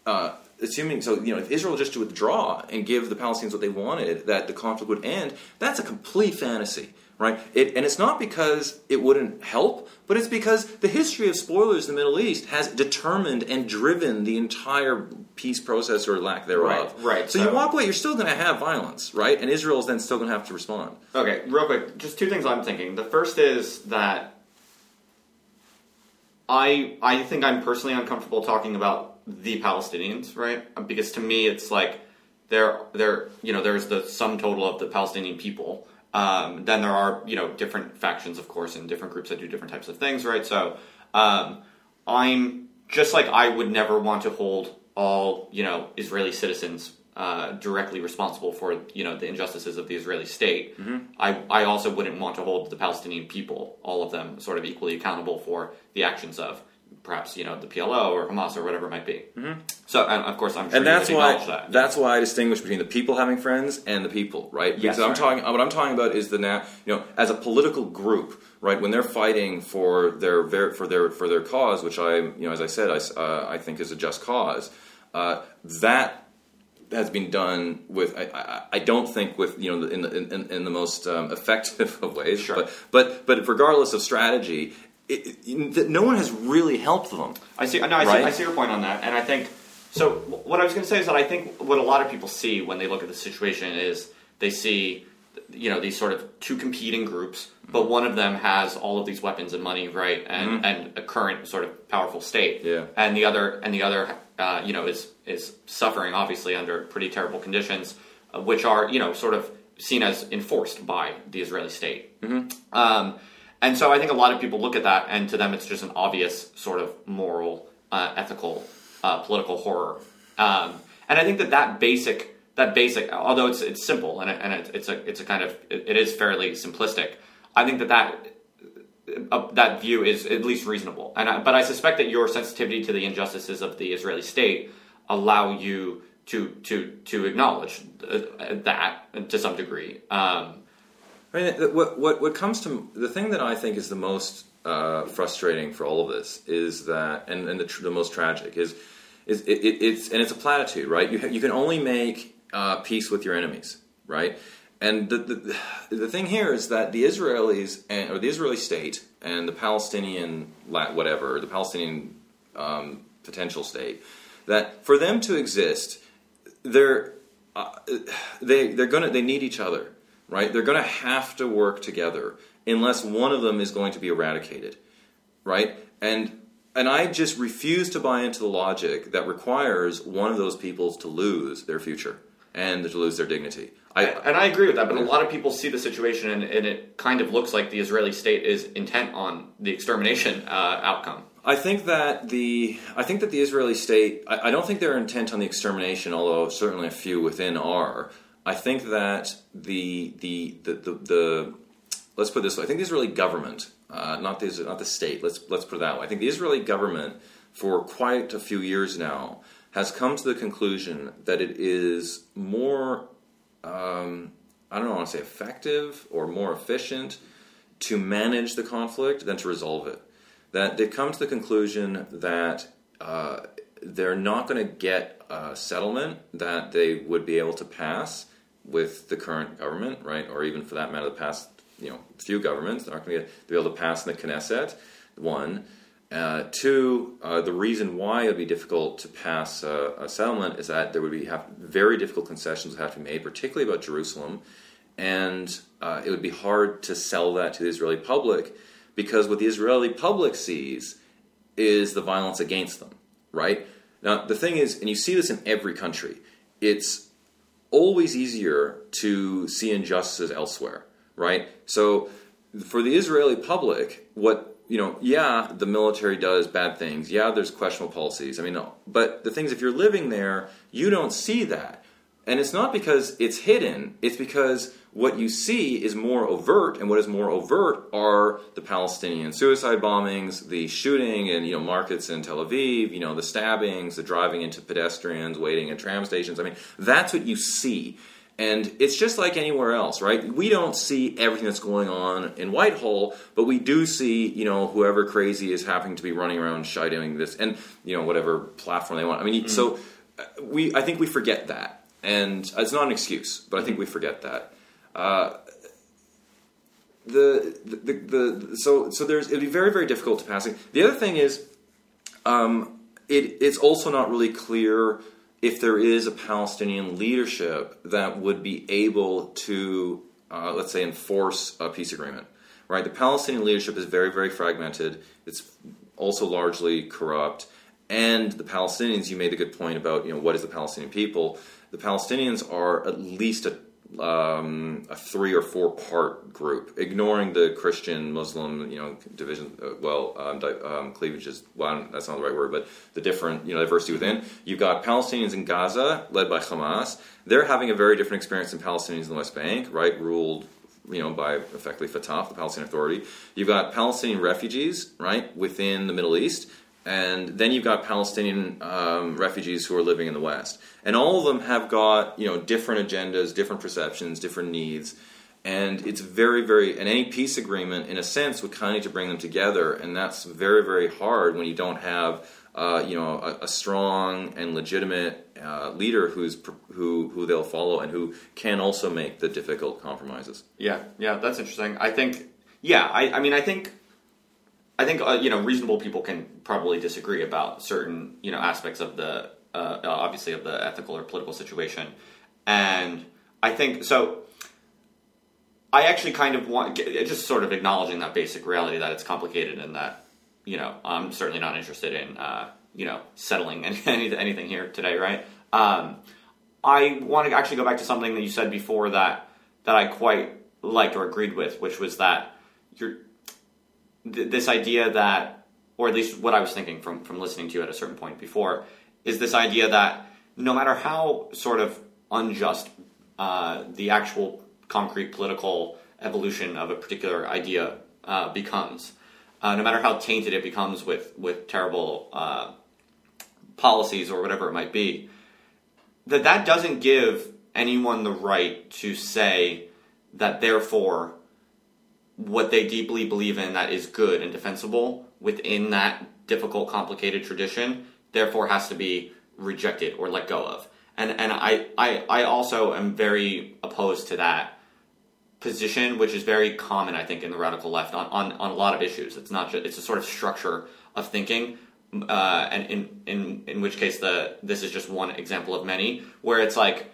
uh, assuming so, you know, if Israel just to withdraw and give the Palestinians what they wanted, that the conflict would end, that's a complete fantasy. Right? It, and it's not because it wouldn't help, but it's because the history of spoilers in the Middle East has determined and driven the entire peace process or lack thereof.
Right, right,
So,
so-
you walk away, you're still going to have violence, right? And Israel is then still going to have to respond.
Okay, real quick, just two things I'm thinking. The first is that I I think I'm personally uncomfortable talking about the Palestinians, right? Because to me, it's like they're they're you know there's the sum total of the Palestinian people. Um, then there are you know different factions, of course, and different groups that do different types of things, right? So um, I'm just like I would never want to hold all you know Israeli citizens uh, directly responsible for you know the injustices of the Israeli state. I I also wouldn't want to hold the Palestinian people, all of them, sort of equally accountable for the actions of perhaps you know the PLO or Hamas or whatever it might be. So and of course I'm sure
and that's why
that.
that's why I distinguish between the people having friends and the people, right? Because
Yes,
I'm
right.
talking what I'm talking about is the now you know as a political group, right? When they're fighting for their ver- for their for their cause, which I you know as I said I uh, I think is a just cause, uh, that has been done with I, I, I don't think with you know in the in, in the most um, effective <laughs> of ways,
Sure.
but but but regardless of strategy. It, it, no one has really helped them.
I see. No, I,
Right?
see. I see your point on that, and I think so. What I was going to say is that I think what a lot of people see when they look at the situation is they see, you know, these sort of two competing groups, but one of them has all of these weapons and money, right, and and a current sort of powerful state,
Yeah.
and the other and the other, uh, you know, is is suffering obviously under pretty terrible conditions, uh, which are you know sort of seen as enforced by the Israeli state. Um, and so I think a lot of people look at that, and to them, it's just an obvious sort of moral, uh, ethical, uh, political horror. Um, and I think that that basic, that basic, although it's it's simple and, it, and it, it's a it's a kind of it, it is fairly simplistic. I think that that uh, that view is at least reasonable. And I, but I suspect that your sensitivity to the injustices of the Israeli state allow you to to to acknowledge uh, that to some degree. Um,
I mean, what, what, what comes to the thing that I think is the most uh, frustrating for all of this is that, and, and the, tr- the most tragic is, is it, it, it's and it's a platitude, right? You ha- you can only make uh, peace with your enemies, right? And the, the the thing here is that the Israelis and, or the Israeli state and the Palestinian whatever the Palestinian um, potential state that for them to exist, they're uh, they they're gonna they need each other, right? They're gonna have to work together unless one of them is going to be eradicated, right? And and I just refuse to buy into the logic that requires one of those peoples to lose their future and to lose their dignity. I,
and I agree with that, but a lot of people see the situation and, and it kind of looks like the Israeli state is intent on the extermination uh, outcome.
I think that the I think that the Israeli state I, I don't think they're intent on the extermination, although certainly a few within are. I think that the the the the, the let's put this way. I think the Israeli government, uh, not the not the state. Let's let's put it that way. I think the Israeli government, for quite a few years now, has come to the conclusion that it is more um, I don't know, want to say effective or more efficient to manage the conflict than to resolve it. That they've come to the conclusion that uh, they're not going to get a settlement that they would be able to pass with the current government, right? Or even for that matter, the past you know few governments. Not going to be able to pass in the Knesset. One. Uh, two, uh, the reason why it would be difficult to pass a, a settlement is that there would be have very difficult concessions would have to be made, particularly about Jerusalem, and uh, it would be hard to sell that to the Israeli public because what the Israeli public sees is the violence against them, right? Now, the thing is, and you see this in every country, it's always easier to see injustices elsewhere, right? So, for the Israeli public, what you know, yeah, the military does bad things. Yeah, there's questionable policies. I mean, no. but the things if you're living there, you don't see that. And it's not because it's hidden, it's because what you see is more overt, and what is more overt are the Palestinian suicide bombings, the shooting in you know markets in Tel Aviv, you know the stabbings, the driving into pedestrians, waiting at tram stations. I mean, that's what you see. And it's just like anywhere else, right? We don't see everything that's going on in Whitehall, but we do see, you know, whoever crazy is happening to be running around shouting this, and you know, whatever platform they want. I mean, mm. so uh, we, I think we forget that, and it's not an excuse, but I think we forget that. Uh, the, the, the, the, so so there's it'd be very very difficult to pass it. The other thing is, um, it, it's also not really clear if there is a Palestinian leadership that would be able to, uh, let's say, enforce a peace agreement. Right, the Palestinian leadership is very very fragmented. It's also largely corrupt, and the Palestinians. You made a good point about you know what is the Palestinian people. The Palestinians are at least a um, a three or four part group, ignoring the Christian Muslim, you know, division. Uh, well, um, di- um, cleavages. Well, that's not the right word, but the different, you know, diversity within. You've got Palestinians in Gaza, led by Hamas. They're having a very different experience than Palestinians in the West Bank, right? Ruled you know, by effectively Fatah, the Palestinian Authority. You've got Palestinian refugees, right, within the Middle East and then you've got Palestinian um, refugees who are living in the West, and all of them have got you know different agendas, different perceptions, different needs, and it's very very and any peace agreement in a sense would kind of need to bring them together, and that's very very hard when you don't have uh, you know a, a, strong and legitimate uh, leader who's who who they'll follow and who can also make the difficult compromises.
Yeah, yeah, that's interesting. I think yeah, I, I mean I think I think uh, you know reasonable people can probably disagree about certain you know aspects of the uh, uh, obviously of the ethical or political situation, and I think so. I actually kind of want just sort of acknowledging that basic reality that it's complicated and that you know I'm certainly not interested in uh, you know settling <laughs> any, anything here today, right? Um, I want to actually go back to something that you said before that that I quite liked or agreed with, which was that you're th- this idea that, or at least what I was thinking from from listening to you at a certain point before, is this idea that no matter how sort of unjust uh, the actual concrete political evolution of a particular idea uh, becomes, uh, no matter how tainted it becomes with with terrible uh, policies or whatever it might be, that that doesn't give anyone the right to say that therefore what they deeply believe in that is good and defensible within that difficult, complicated tradition, therefore has to be rejected or let go of. And and I, I, I also am very opposed to that position, which is very common, I think, in the radical left on, on, on a lot of issues. It's not just, it's a sort of structure of thinking, uh, and in, in in which case the this is just one example of many, where it's like,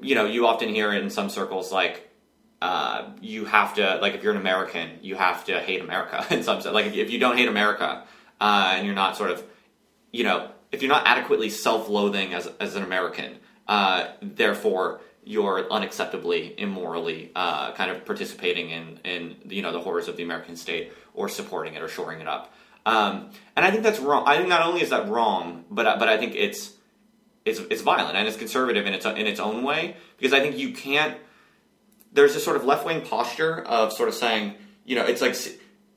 you know, you often hear in some circles like uh, you have to like if you're an American, you have to hate America <laughs> in some sense. Like if, if you don't hate America uh, and you're not sort of, you know, if you're not adequately self-loathing as as an American, uh, therefore you're unacceptably immorally uh, kind of participating in in you know the horrors of the American state or supporting it or shoring it up. Um, and I think that's wrong. I think not only is that wrong, but but I think it's it's it's violent and it's conservative in its in its own way because I think you can't there's this sort of left wing posture of sort of saying, you know, it's like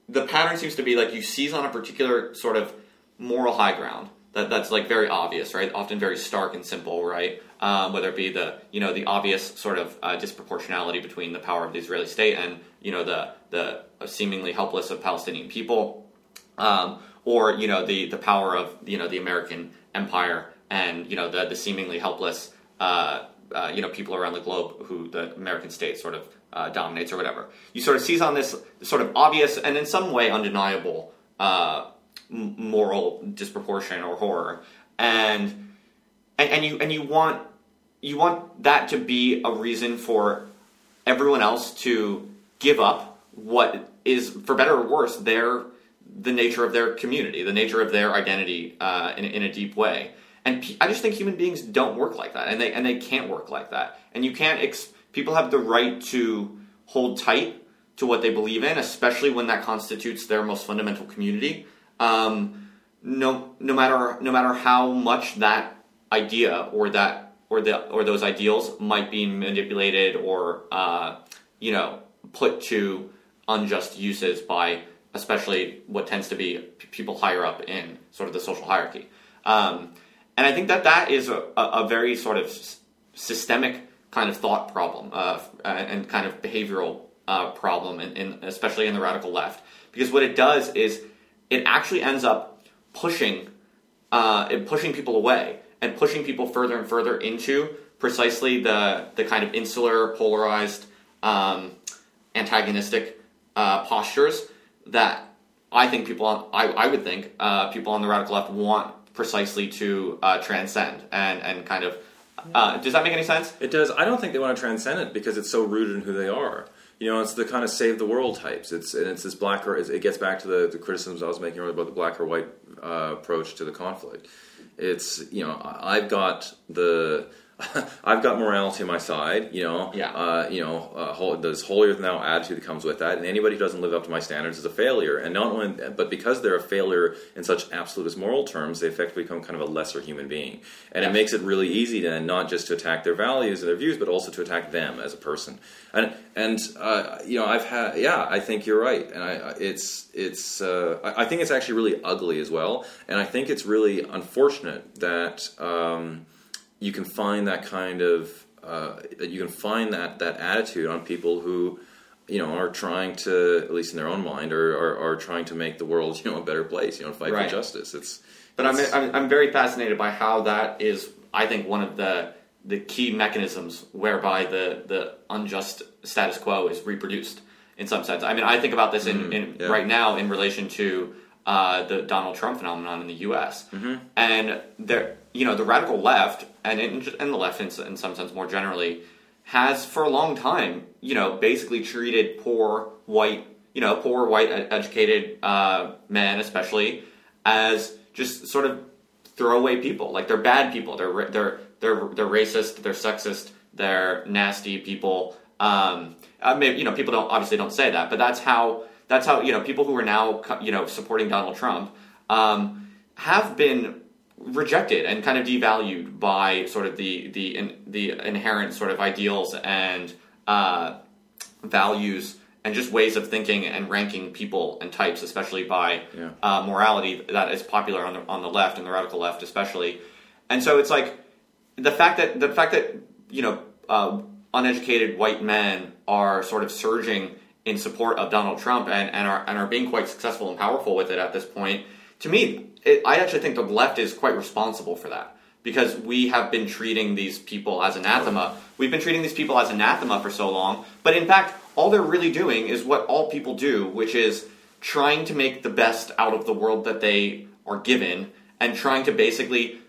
the pattern seems to be like you seize on a particular sort of moral high ground that, that's like very obvious, right? Often very stark and simple, right? Um, whether it be the you know the obvious sort of uh, disproportionality between the power of the Israeli state and you know the the seemingly helpless of Palestinian people, um, or you know the the power of you know the American empire and you know the the seemingly helpless uh, uh, you know people around the globe who the American state sort of uh, dominates or whatever. You sort of seize on this sort of obvious and in some way undeniable uh, moral disproportion or horror, and, and and you and you want you want that to be a reason for everyone else to give up what is, for better or worse, their the nature of their community, the nature of their identity uh, in, in a deep way. And I just think human beings don't work like that, and they and they can't work like that. And you can't. Ex- people have the right to hold tight to what they believe in, especially when that constitutes their most fundamental community. Um, no, no matter no matter how much that idea or that or the or those ideals might be manipulated or uh, you know put to unjust uses by especially what tends to be people higher up in sort of the social hierarchy. Um, and I think that that is a, a very sort of systemic kind of thought problem uh, and kind of behavioral uh, problem, in, in, especially in the radical left. Because what it does is it actually ends up pushing, uh, pushing people away and pushing people further and further into precisely the, the kind of insular, polarized, um, antagonistic uh, postures that I think people on, I, I would think uh, people on the radical left want precisely to uh, transcend and, and kind of uh, does that make any sense?
It does. I don't think they want to transcend it because it's so rooted in who they are. You know, it's the kind of save the world types. It's and it's this black or it gets back to the, the criticisms I was making earlier about the black or white uh, approach to the conflict. It's you know I've got the <laughs> I've got morality on my side, you know.
Yeah.
Uh, you know, uh, this holier than thou attitude that comes with that, and anybody who doesn't live up to my standards is a failure. And not only, but because they're a failure in such absolutist moral terms, they effectively become kind of a lesser human being. And it makes it really easy then not just to attack their values and their views, but also to attack them as a person. And and uh, you know, I've had, yeah, I think you're right, and I, it's it's, uh, I think it's actually really ugly as well, and I think it's really unfortunate that. Um, you can find that kind of uh, you can find that that attitude on people who you know are trying to at least in their own mind or are, are trying to make the world <laughs> you know a better place you know fight right. for justice it's
but it's, I'm, I'm I'm very fascinated by how that is I think one of the the key mechanisms whereby the the unjust status quo is reproduced in some sense I mean I think about this in, mm, in yeah. right now in relation to uh, the Donald Trump phenomenon in the U.S.
Mm-hmm.
and there you know the radical left and in, and the left in, in some sense more generally has for a long time you know basically treated poor white you know poor white educated uh, men especially as just sort of throwaway people like they're bad people they're they're they're they're racist they're sexist they're nasty people um, I mean, you know people don't obviously don't say that but that's how that's how you know people who are now you know supporting Donald Trump um, have been rejected and kind of devalued by sort of the the in, the inherent sort of ideals and uh, values and just ways of thinking and ranking people and types, especially by
yeah.
uh, morality that is popular on the on the left and the radical left, especially. And so it's like the fact that the fact that you know uh, uneducated white men are sort of surging in support of Donald Trump and, and are and are being quite successful and powerful with it at this point. To me, it, I actually think the left is quite responsible for that because we have been treating these people as anathema. We've been treating these people as anathema for so long, but in fact, all they're really doing is what all people do, which is trying to make the best out of the world that they are given and trying to basically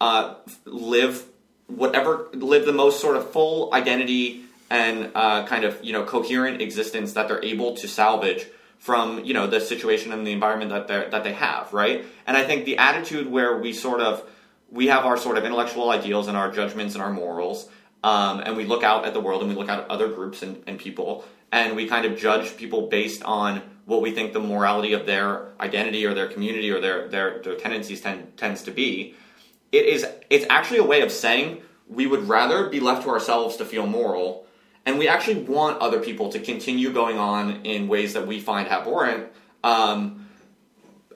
uh, live whatever live the most sort of full identity and uh, kind of you know coherent existence that they're able to salvage from you know the situation and the environment that they that they have, right? And I think the attitude where we sort of we have our sort of intellectual ideals and our judgments and our morals, um, and we look out at the world and we look out at other groups and, and people, and we kind of judge people based on what we think the morality of their identity or their community or their their, their tendencies tend, tends to be. It is it's actually a way of saying we would rather be left to ourselves to feel moral and we actually want other people to continue going on in ways that we find abhorrent, um,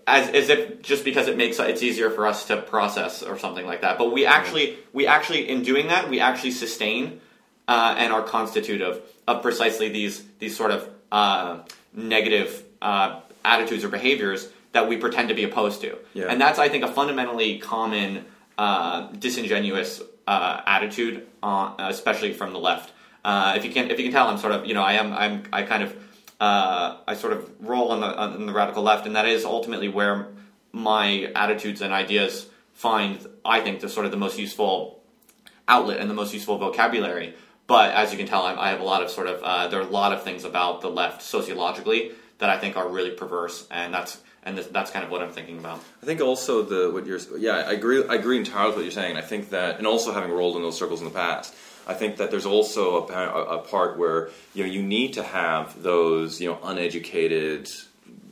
as, as if just because it makes it's easier for us to process or something like that. But we actually, we actually, in doing that, we actually sustain uh, and are constitutive of precisely these these sort of uh, negative uh, attitudes or behaviors that we pretend to be opposed to.
Yeah.
And that's, I think, a fundamentally common uh, disingenuous uh, attitude, especially from the left. Uh, if you can if you can tell, I'm sort of you know I am I'm I kind of uh, I sort of roll on the on the radical left, and that is ultimately where my attitudes and ideas find I think the sort of the most useful outlet and the most useful vocabulary. But as you can tell, I'm, i have a lot of sort of uh, there are a lot of things about the left sociologically that I think are really perverse, and that's and this, that's kind of what I'm thinking about.
I think also the what you're yeah I agree I agree entirely with what you're saying. I think that and also having rolled in those circles in the past, I think that there's also a, a, part where you know you need to have those you know uneducated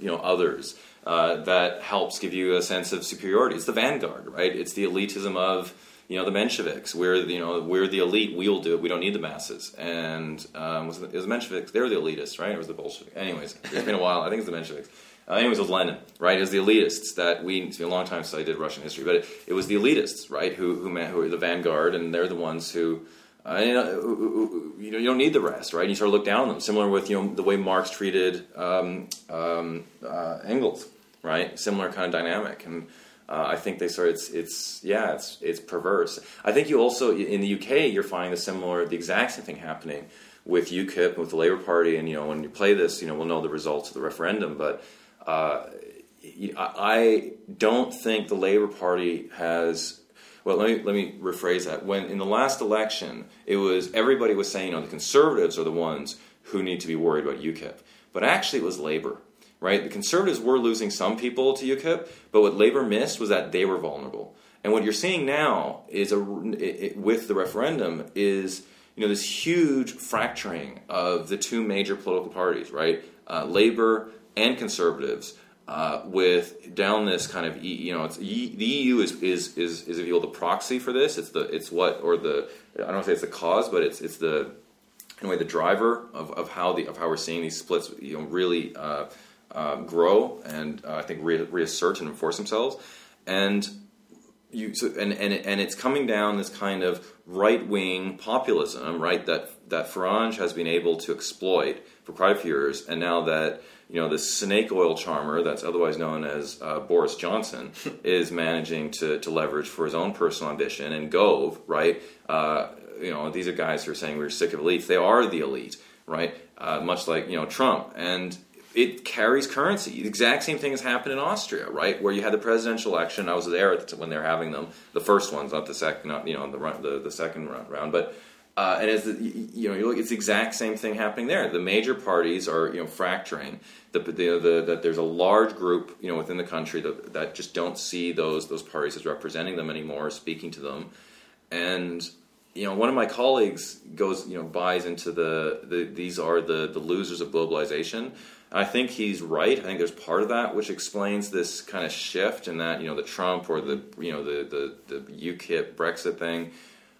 you know others uh, that helps give you a sense of superiority. It's the vanguard, right? It's the elitism of you know the Mensheviks. We're the, you know we're the elite. We'll do it. We don't need the masses. And um, was it, was the Mensheviks? They were the elitists, right? It was the Bolsheviks? Anyways, it's been a while. I think it's the Mensheviks. Uh, anyways, it was Lenin, right? It was the elitists that we. It's been a long time since I did Russian history, but it, it was the elitists, right? Who who who are the vanguard, and they're the ones who. Uh, you, know, you know, you don't need the rest, right? You sort of look down on them. Similar with you know the way Marx treated um, um, uh, Engels, right? Similar kind of dynamic, and uh, I think they sort of, it's it's yeah it's it's perverse. I think you also in the UK you're finding the similar the exact same thing happening with UKIP with the Labour Party, and you know when you play this, you know we'll know the results of the referendum, but. Uh, I don't think the Labour Party has well, let me let me rephrase that. When in the last election, it was everybody was saying, you know, the conservatives are the ones who need to be worried about UKIP, but actually it was Labor, right? The conservatives were losing some people to UKIP, but what Labor missed was that they were vulnerable. And what you're seeing now is a it, with the referendum is you know this huge fracturing of the two major political parties, right? Uh, Labor and conservatives uh, with down this kind of you know it's the EU is is is is if you will the proxy for this. It's the it's what or the I don't know if it's the cause, but it's it's the in a way the driver of, of how the of how we're seeing these splits you know really uh, uh, grow and uh, I think re- reassert and enforce themselves and. You, so, and, and, and it's coming down this kind of right wing populism, right? That that Farage has been able to exploit for quite a few years, and now that you know, the snake oil charmer that's otherwise known as uh, Boris Johnson <laughs> is managing to, to leverage for his own personal ambition. And Gove, right? Uh, you know, these are guys who are saying we're sick of elites. They are the elite, right? Uh, much like you know Trump, and it carries currency. The exact same thing has happened in Austria, right? Where you had the presidential election. I was there the when they were having them, the first ones, not the second, not you know the the, the second round, but uh, and as the, you know, you look, it's the exact same thing happening there. The major parties are you know fracturing. The, the, the, that there's a large group you know within the country that, that just don't see those those parties as representing them anymore, speaking to them, and you know one of my colleagues goes you know buys into the, the these are the the losers of globalization. I think he's right. I think there's part of that which explains this kind of shift in that you know the Trump or the you know the the, the UKIP Brexit thing.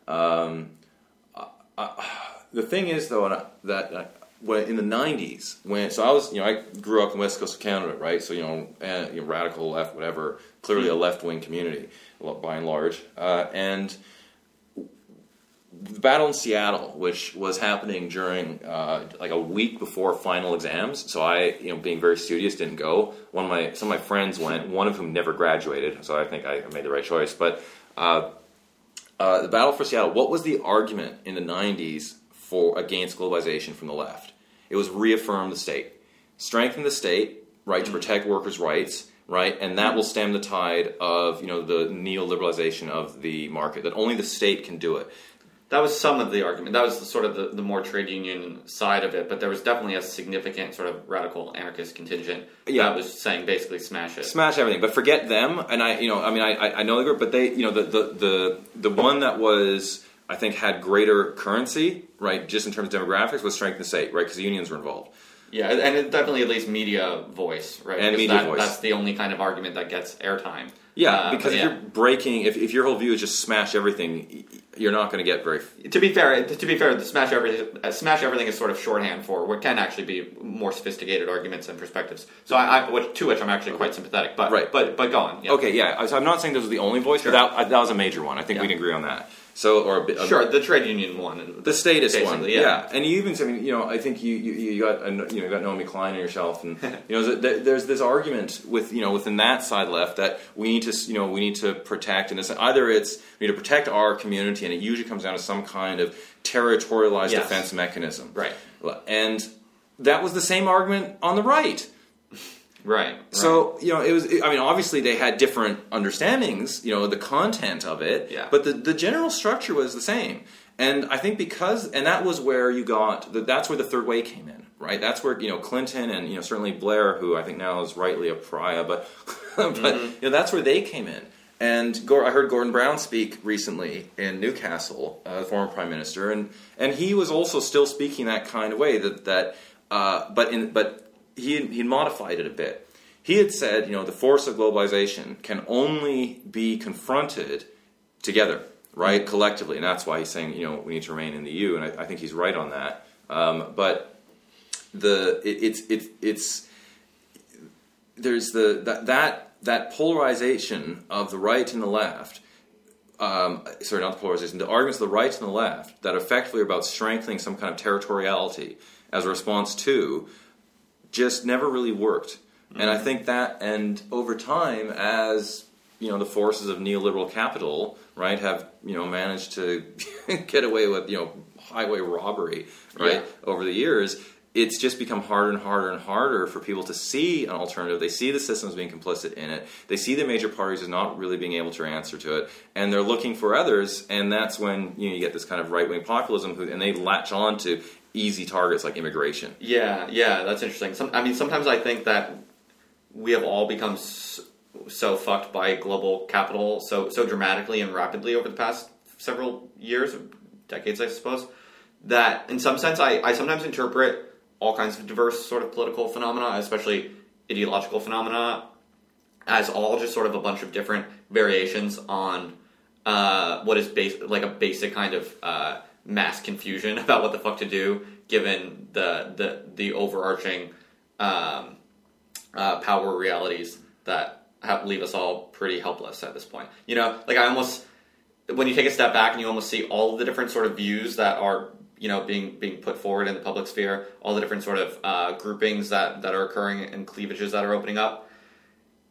Um, <sighs> the thing is, though, that uh, when in the '90s, when so I was, you know, I grew up in West Coast of Canada, right? So you know, uh, you know radical left, whatever. Clearly, a left wing community by and large, uh, and the battle in Seattle, which was happening during uh, like a week before final exams. So I, you know, being very studious, didn't go. One of my some of my friends went. One of whom never graduated, so I think I made the right choice. But uh, uh, the battle for Seattle. What was the argument in the '90s for against globalization from the left? It was reaffirm the state, strengthen the state, right to protect workers' rights, right, and that will stem the tide of you know the neoliberalization of the market. That only the state can do it
that was some of the argument. That was the, sort of the, the more trade union side of it, but there was definitely a significant sort of radical anarchist contingent yeah. that was saying basically smash it,
smash everything, but forget them. And I, you know, I mean, I, I know the group, but they, you know, the the the, the one that was I think had greater currency, right, just in terms of demographics, was strength in state, right, because the unions were involved.
Yeah, and it definitely at least media voice, right?
And media
that,
voice.
That's the only kind of argument that gets airtime.
Yeah, uh, because if yeah. you're breaking, if, if your whole view is just smash everything, you're not going to get very.
To be fair, to be fair, the smash everything, uh, smash everything is sort of shorthand for what can actually be more sophisticated arguments and perspectives. So I, I which, to which I'm actually quite sympathetic. But
right,
but but go on.
Yeah. Okay, yeah. So I'm not saying those are the only voice, sure. but that, that was a major one. I think yeah. we can agree on that. So or a,
a, sure, the trade union one,
the statist one, yeah. yeah. And you even, I mean, you know, I think you you, you got you know you got Naomi Klein on your shelf, and <laughs> you know, there's this argument with you know within that side left that we need to you know we need to protect, and it's either it's we need to protect our community, and it usually comes down to some kind of territorialized yes. defense mechanism,
right?
And that was the same argument on the right.
Right, right.
So you know, it was. I mean, obviously they had different understandings. You know, the content of it.
Yeah.
But the the general structure was the same. And I think because, and that was where you got. The, that's where the third way came in, right? That's where you know Clinton and you know certainly Blair, who I think now is rightly a pariah, but <laughs> but mm-hmm. you know that's where they came in. And I heard Gordon Brown speak recently in Newcastle, uh, the former prime minister, and and he was also still speaking that kind of way that that. Uh, but in but he he modified it a bit. He had said, you know, the force of globalization can only be confronted together, right? Collectively, and that's why he's saying you know we need to remain in the EU, and I, I think he's right on that. Um, but the it, it's it's it's there's the that that that polarization of the right and the left. Um, sorry, not the polarization. The arguments of the right and the left that effectively are about strengthening some kind of territoriality as a response to just never really worked. Mm-hmm. And I think that, and over time, as you know, the forces of neoliberal capital, right, have you know managed to <laughs> get away with you know highway robbery, right, yeah. over the years it's just become harder and harder and harder for people to see an alternative. They see the systems being complicit in it. They see the major parties as not really being able to answer to it, and they're looking for others. And that's when you, know, you get this kind of right wing populism, who, and they latch on to easy targets like immigration.
Yeah, yeah, that's interesting. Some, I mean, sometimes I think that we have all become so, so fucked by global capital so so dramatically and rapidly over the past several years, decades, I suppose. That in some sense, I, I sometimes interpret all kinds of diverse sort of political phenomena, especially ideological phenomena, as all just sort of a bunch of different variations on uh, what is base, like a basic kind of uh, mass confusion <laughs> about what the fuck to do, given the the the overarching um, uh, power realities that have, leave us all pretty helpless at this point. You know, like I almost when you take a step back and you almost see all the different sort of views that are you know being being put forward in the public sphere, all the different sort of uh, groupings that that are occurring and cleavages that are opening up.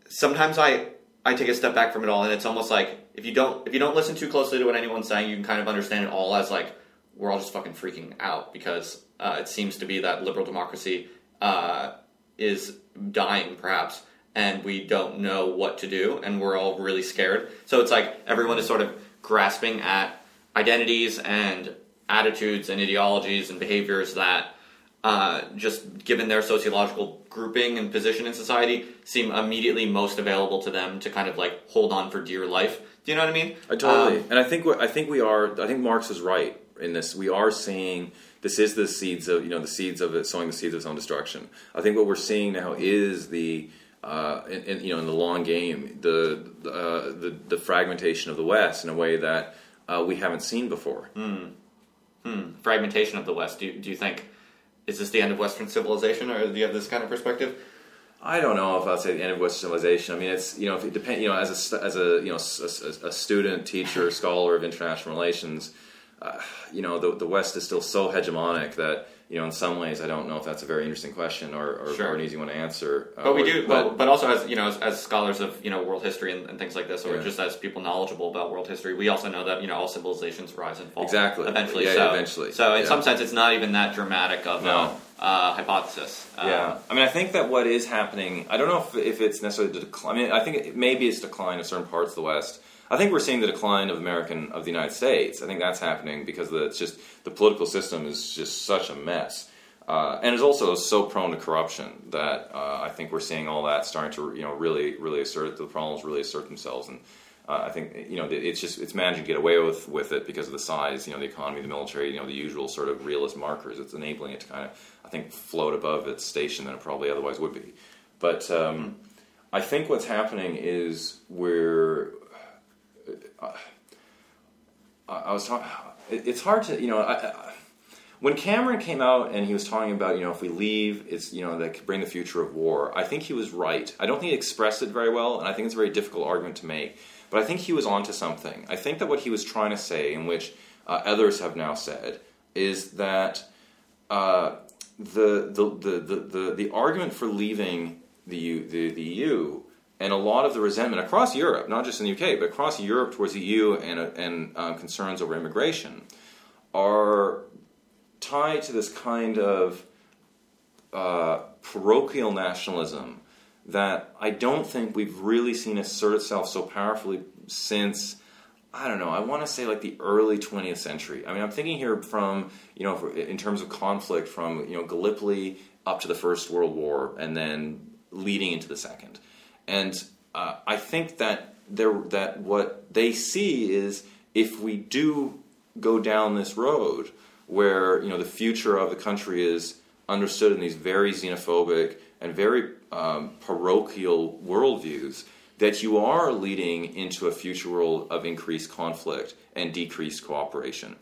Sometimes I I take a step back from it all, and it's almost like if you don't if you don't listen too closely to what anyone's saying, you can kind of understand it all as like we're all just fucking freaking out because uh, it seems to be that liberal democracy uh, is dying, perhaps, and we don't know what to do, and we're all really scared. So it's like everyone is sort of grasping at identities and attitudes and ideologies and behaviors that, uh, just given their sociological grouping and position in society, seem immediately most available to them to kind of like hold on for dear life. Do you know what I mean?
I totally. Um, and I think I think we are. I think Marx is right in this. We are seeing this is the seeds of you know the seeds of it sowing the seeds of its own destruction. I think what we're seeing now is the uh, in, in, you know in the long game the uh, the, the fragmentation of the West in a way that uh, we haven't seen before.
Mm. Hmm. Fragmentation of the West. Do you, do you think is this the end of Western civilization, or do you have this kind of perspective?
I don't know if I'd say the end of Western civilization. I mean, it's you know, if it depend, you know, as a as a you know a, a student, teacher, <laughs> scholar of international relations, uh, you know, the the West is still so hegemonic that you know, in some ways, I don't know if that's a very interesting question or, or, sure. or an easy one to answer.
Uh, but we do, but, but, also as you know, as, as, scholars of you know world history and, and things like this, or yeah. just as people knowledgeable about world history, we also know that you know all civilizations rise and fall.
Exactly.
Eventually.
Yeah,
so,
eventually.
So in
yeah.
some sense, it's not even that dramatic of no. a uh, hypothesis.
Um, yeah. I mean, I think that what is happening, I don't know if, if it's necessarily the decline. I mean, I think it, maybe it's decline of certain parts of the West. I think we're seeing the decline of American of the United States. I think that's happening because the, it's just the political system is just such a mess. Uh, and it's also so prone to corruption that uh, I think we're seeing all that starting to you know really really assert the problems really assert themselves and uh, I think you know it's just it's managing to get away with with it because of the size you know the economy the military you know the usual sort of realist markers it's enabling it to kind of I think float above its station than it probably otherwise would be but um, I think what's happening is we're I, I was talking it's hard to you know I, when Cameron came out and he was talking about, you know, if we leave, it's, you know, that could bring the future of war, I think he was right. I don't think he expressed it very well, and I think it's a very difficult argument to make. But I think he was onto something. I think that what he was trying to say, in which uh, others have now said, is that uh, the, the, the, the, the, the argument for leaving the, the, the EU and a lot of the resentment across Europe, not just in the UK, but across Europe towards the EU and, and uh, concerns over immigration, are tied to this kind of uh, parochial nationalism that I don't think we've really seen assert itself so powerfully since I don't know. I want to say like the early 20th century. I mean, I'm thinking here from you know in terms of conflict from you know Gallipoli up to the First World War and then leading into the Second, and uh, I think that there that what they see is if we do go down this road, where you know the future of the country is understood in these very xenophobic and very um, parochial worldviews, that you are leading into a future world of increased conflict and decreased cooperation.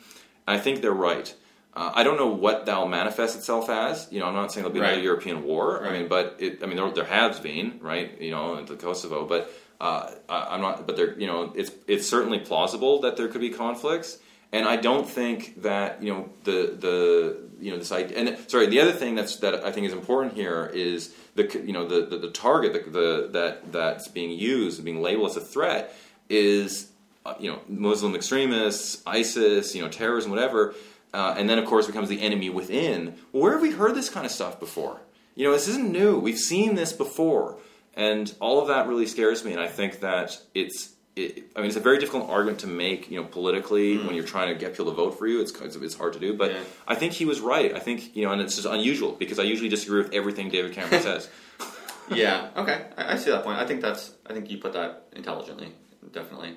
And I think they're right. Uh, I don't know what that'll manifest itself as. You know, I'm not saying there'll be
Right.
another European war. I mean, but it, I mean, there, there has been, right? You know, in the Kosovo, but uh, I, I'm not. But there, you know, it's it's certainly plausible that there could be conflicts, and I don't think that you know the the you know this idea. And sorry, the other thing that's that I think is important here is the you know the the, the target the, the that that's being used being labeled as a threat is uh, you know Muslim extremists, ISIS, you know terrorism, whatever. Uh, and then, of course, becomes the enemy within. Well, where have we heard this kind of stuff before? You know, this isn't new. We've seen this before, and all of that really scares me. And I think that it's, it, I mean, it's a very difficult argument to make, you know, politically when you're trying to get people to vote for you. It's it's, it's hard to do, but
Yeah.
I think he was right. I think you know, and it's just unusual because I usually disagree with everything David Cameron says. <laughs> <laughs>
yeah. Okay. I, I see that point. I think that's. I think you put that intelligently. Definitely.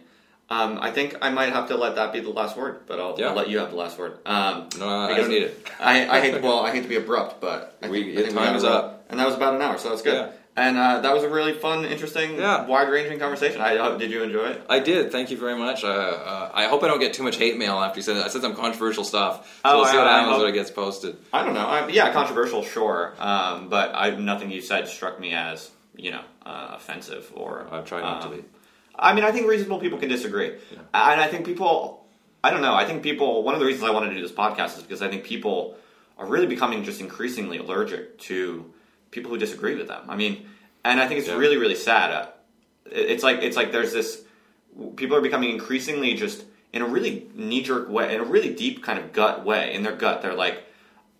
Um, I think I might have to let that be the last word, but I'll,
Yeah.
I'll let you have the last word. Um,
No, I
because
don't need it.
I, I hate. <laughs> Well, I hate to be abrupt, but I
We-
think, I think
time is up.
and that was about an hour, so that's good.
Yeah.
And uh, that was a really fun, interesting,
Yeah.
wide-ranging conversation. I hope. Did you enjoy it?
I did. Thank you very much. Uh, uh, I hope I don't get too much hate mail after you said that. I said some controversial stuff. So
Oh,
we'll see
I-
what
I
happens
hope-
when it gets posted.
I don't know. I, yeah, controversial, sure. Um, but I, nothing you said struck me as you know uh, offensive or.
I've tried not
um,
to be.
I mean, I think reasonable people can disagree, and I think people. I don't know. I think people. One of the reasons I wanted to do this podcast is because I think people are really becoming just increasingly allergic to people who disagree with them. I mean, and I think it's
Yeah.
really, really sad. Uh, It's like it's like there's this. People are becoming increasingly just in a really knee jerk way, in a really deep kind of gut way. In their gut, they're like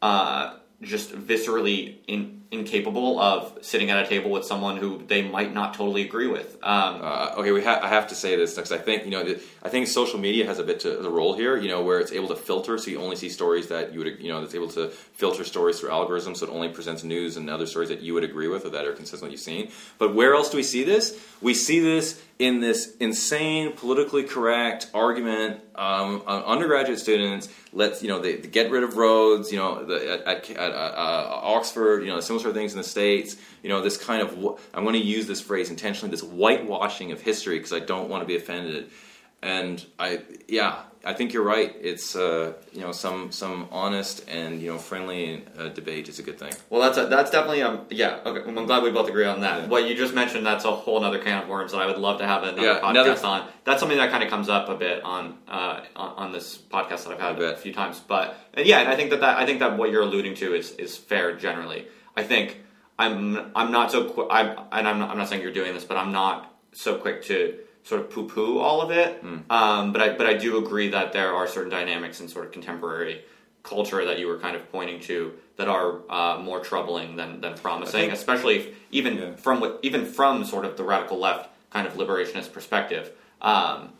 uh, just viscerally in, incapable of sitting at a table with someone who they might not totally agree with. Um,
Uh, okay, we ha- I have to say this because I think you know the, I think social media has a bit to the role here. You know, where it's able to filter, so you only see stories that you would you know it's able to filter stories through algorithms, so it only presents news and other stories that you would agree with or that are consistent with what you've seen. But where else do we see this? We see this in this insane politically correct argument um, undergraduate students. Let's you know they, they get rid of Rhodes. You know the, at, at, at uh, Oxford. You know similar sort of things in the states. You know this kind of I'm going to use this phrase intentionally. This whitewashing of history because I don't want to be offended. And I yeah I think you're right. It's uh, you know some some honest and you know friendly uh, debate is a good thing.
Well, that's a, that's definitely um yeah okay. Well, I'm glad we both agree on that.
Yeah.
What you just mentioned that's a whole other can of worms that I would love to have another
Yeah,
podcast
another-
on. That's something that kind of comes up a bit on uh, on, on this podcast that I've had a few times. But and yeah, and I think that, that I think that what you're alluding to is is fair generally. I think I'm I'm not so qu- I'm and I'm not, I'm not saying you're doing this, but I'm not so quick to sort of poo poo all of it.
Hmm.
Um, but I but I do agree that there are certain dynamics in sort of contemporary culture that you were kind of pointing to that are uh, more troubling than, than promising,
think-
especially if, even
Yeah.
from what even from sort of the radical left kind of liberationist perspective. Um,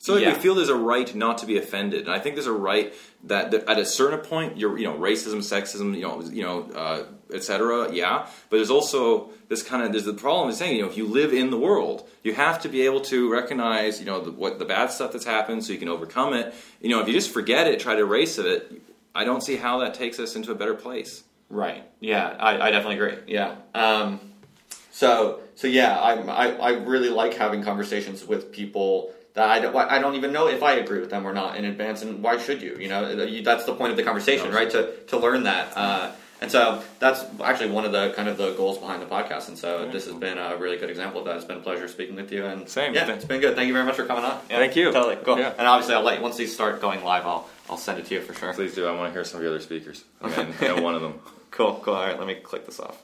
So
Yeah.
we feel there's a right not to be offended, and I think there's a right that, that at a certain point, you're you know racism, sexism, you know, you know, uh, etc. Yeah, but there's also this kind of there's the problem is saying you know if you live in the world, you have to be able to recognize you know the, what the bad stuff that's happened, so you can overcome it. You know, if you just forget it, try to erase it, I don't see how that takes us into a better place.
Right. Yeah, I, I definitely agree. Yeah. Um, so so yeah, I, I I really like having conversations with people that I don't I don't even know if I agree with them or not in advance, and why should you? You know, you, that's the point of the conversation, right? To to learn that. Uh, and so that's actually one of the kind of the goals behind the podcast. And so this has been a really good example of that. It's been a pleasure speaking with you. And
Same.
Yeah, it's been good. Thank you very much for coming on. Yeah,
Thank you.
Totally. Cool.
Yeah.
And obviously, I'll let you, once these start going live, I'll I'll send it to you for sure.
Please do. I want to hear some of the other speakers. I mean, I one of them.
Cool. Cool. All right. Let me click this off.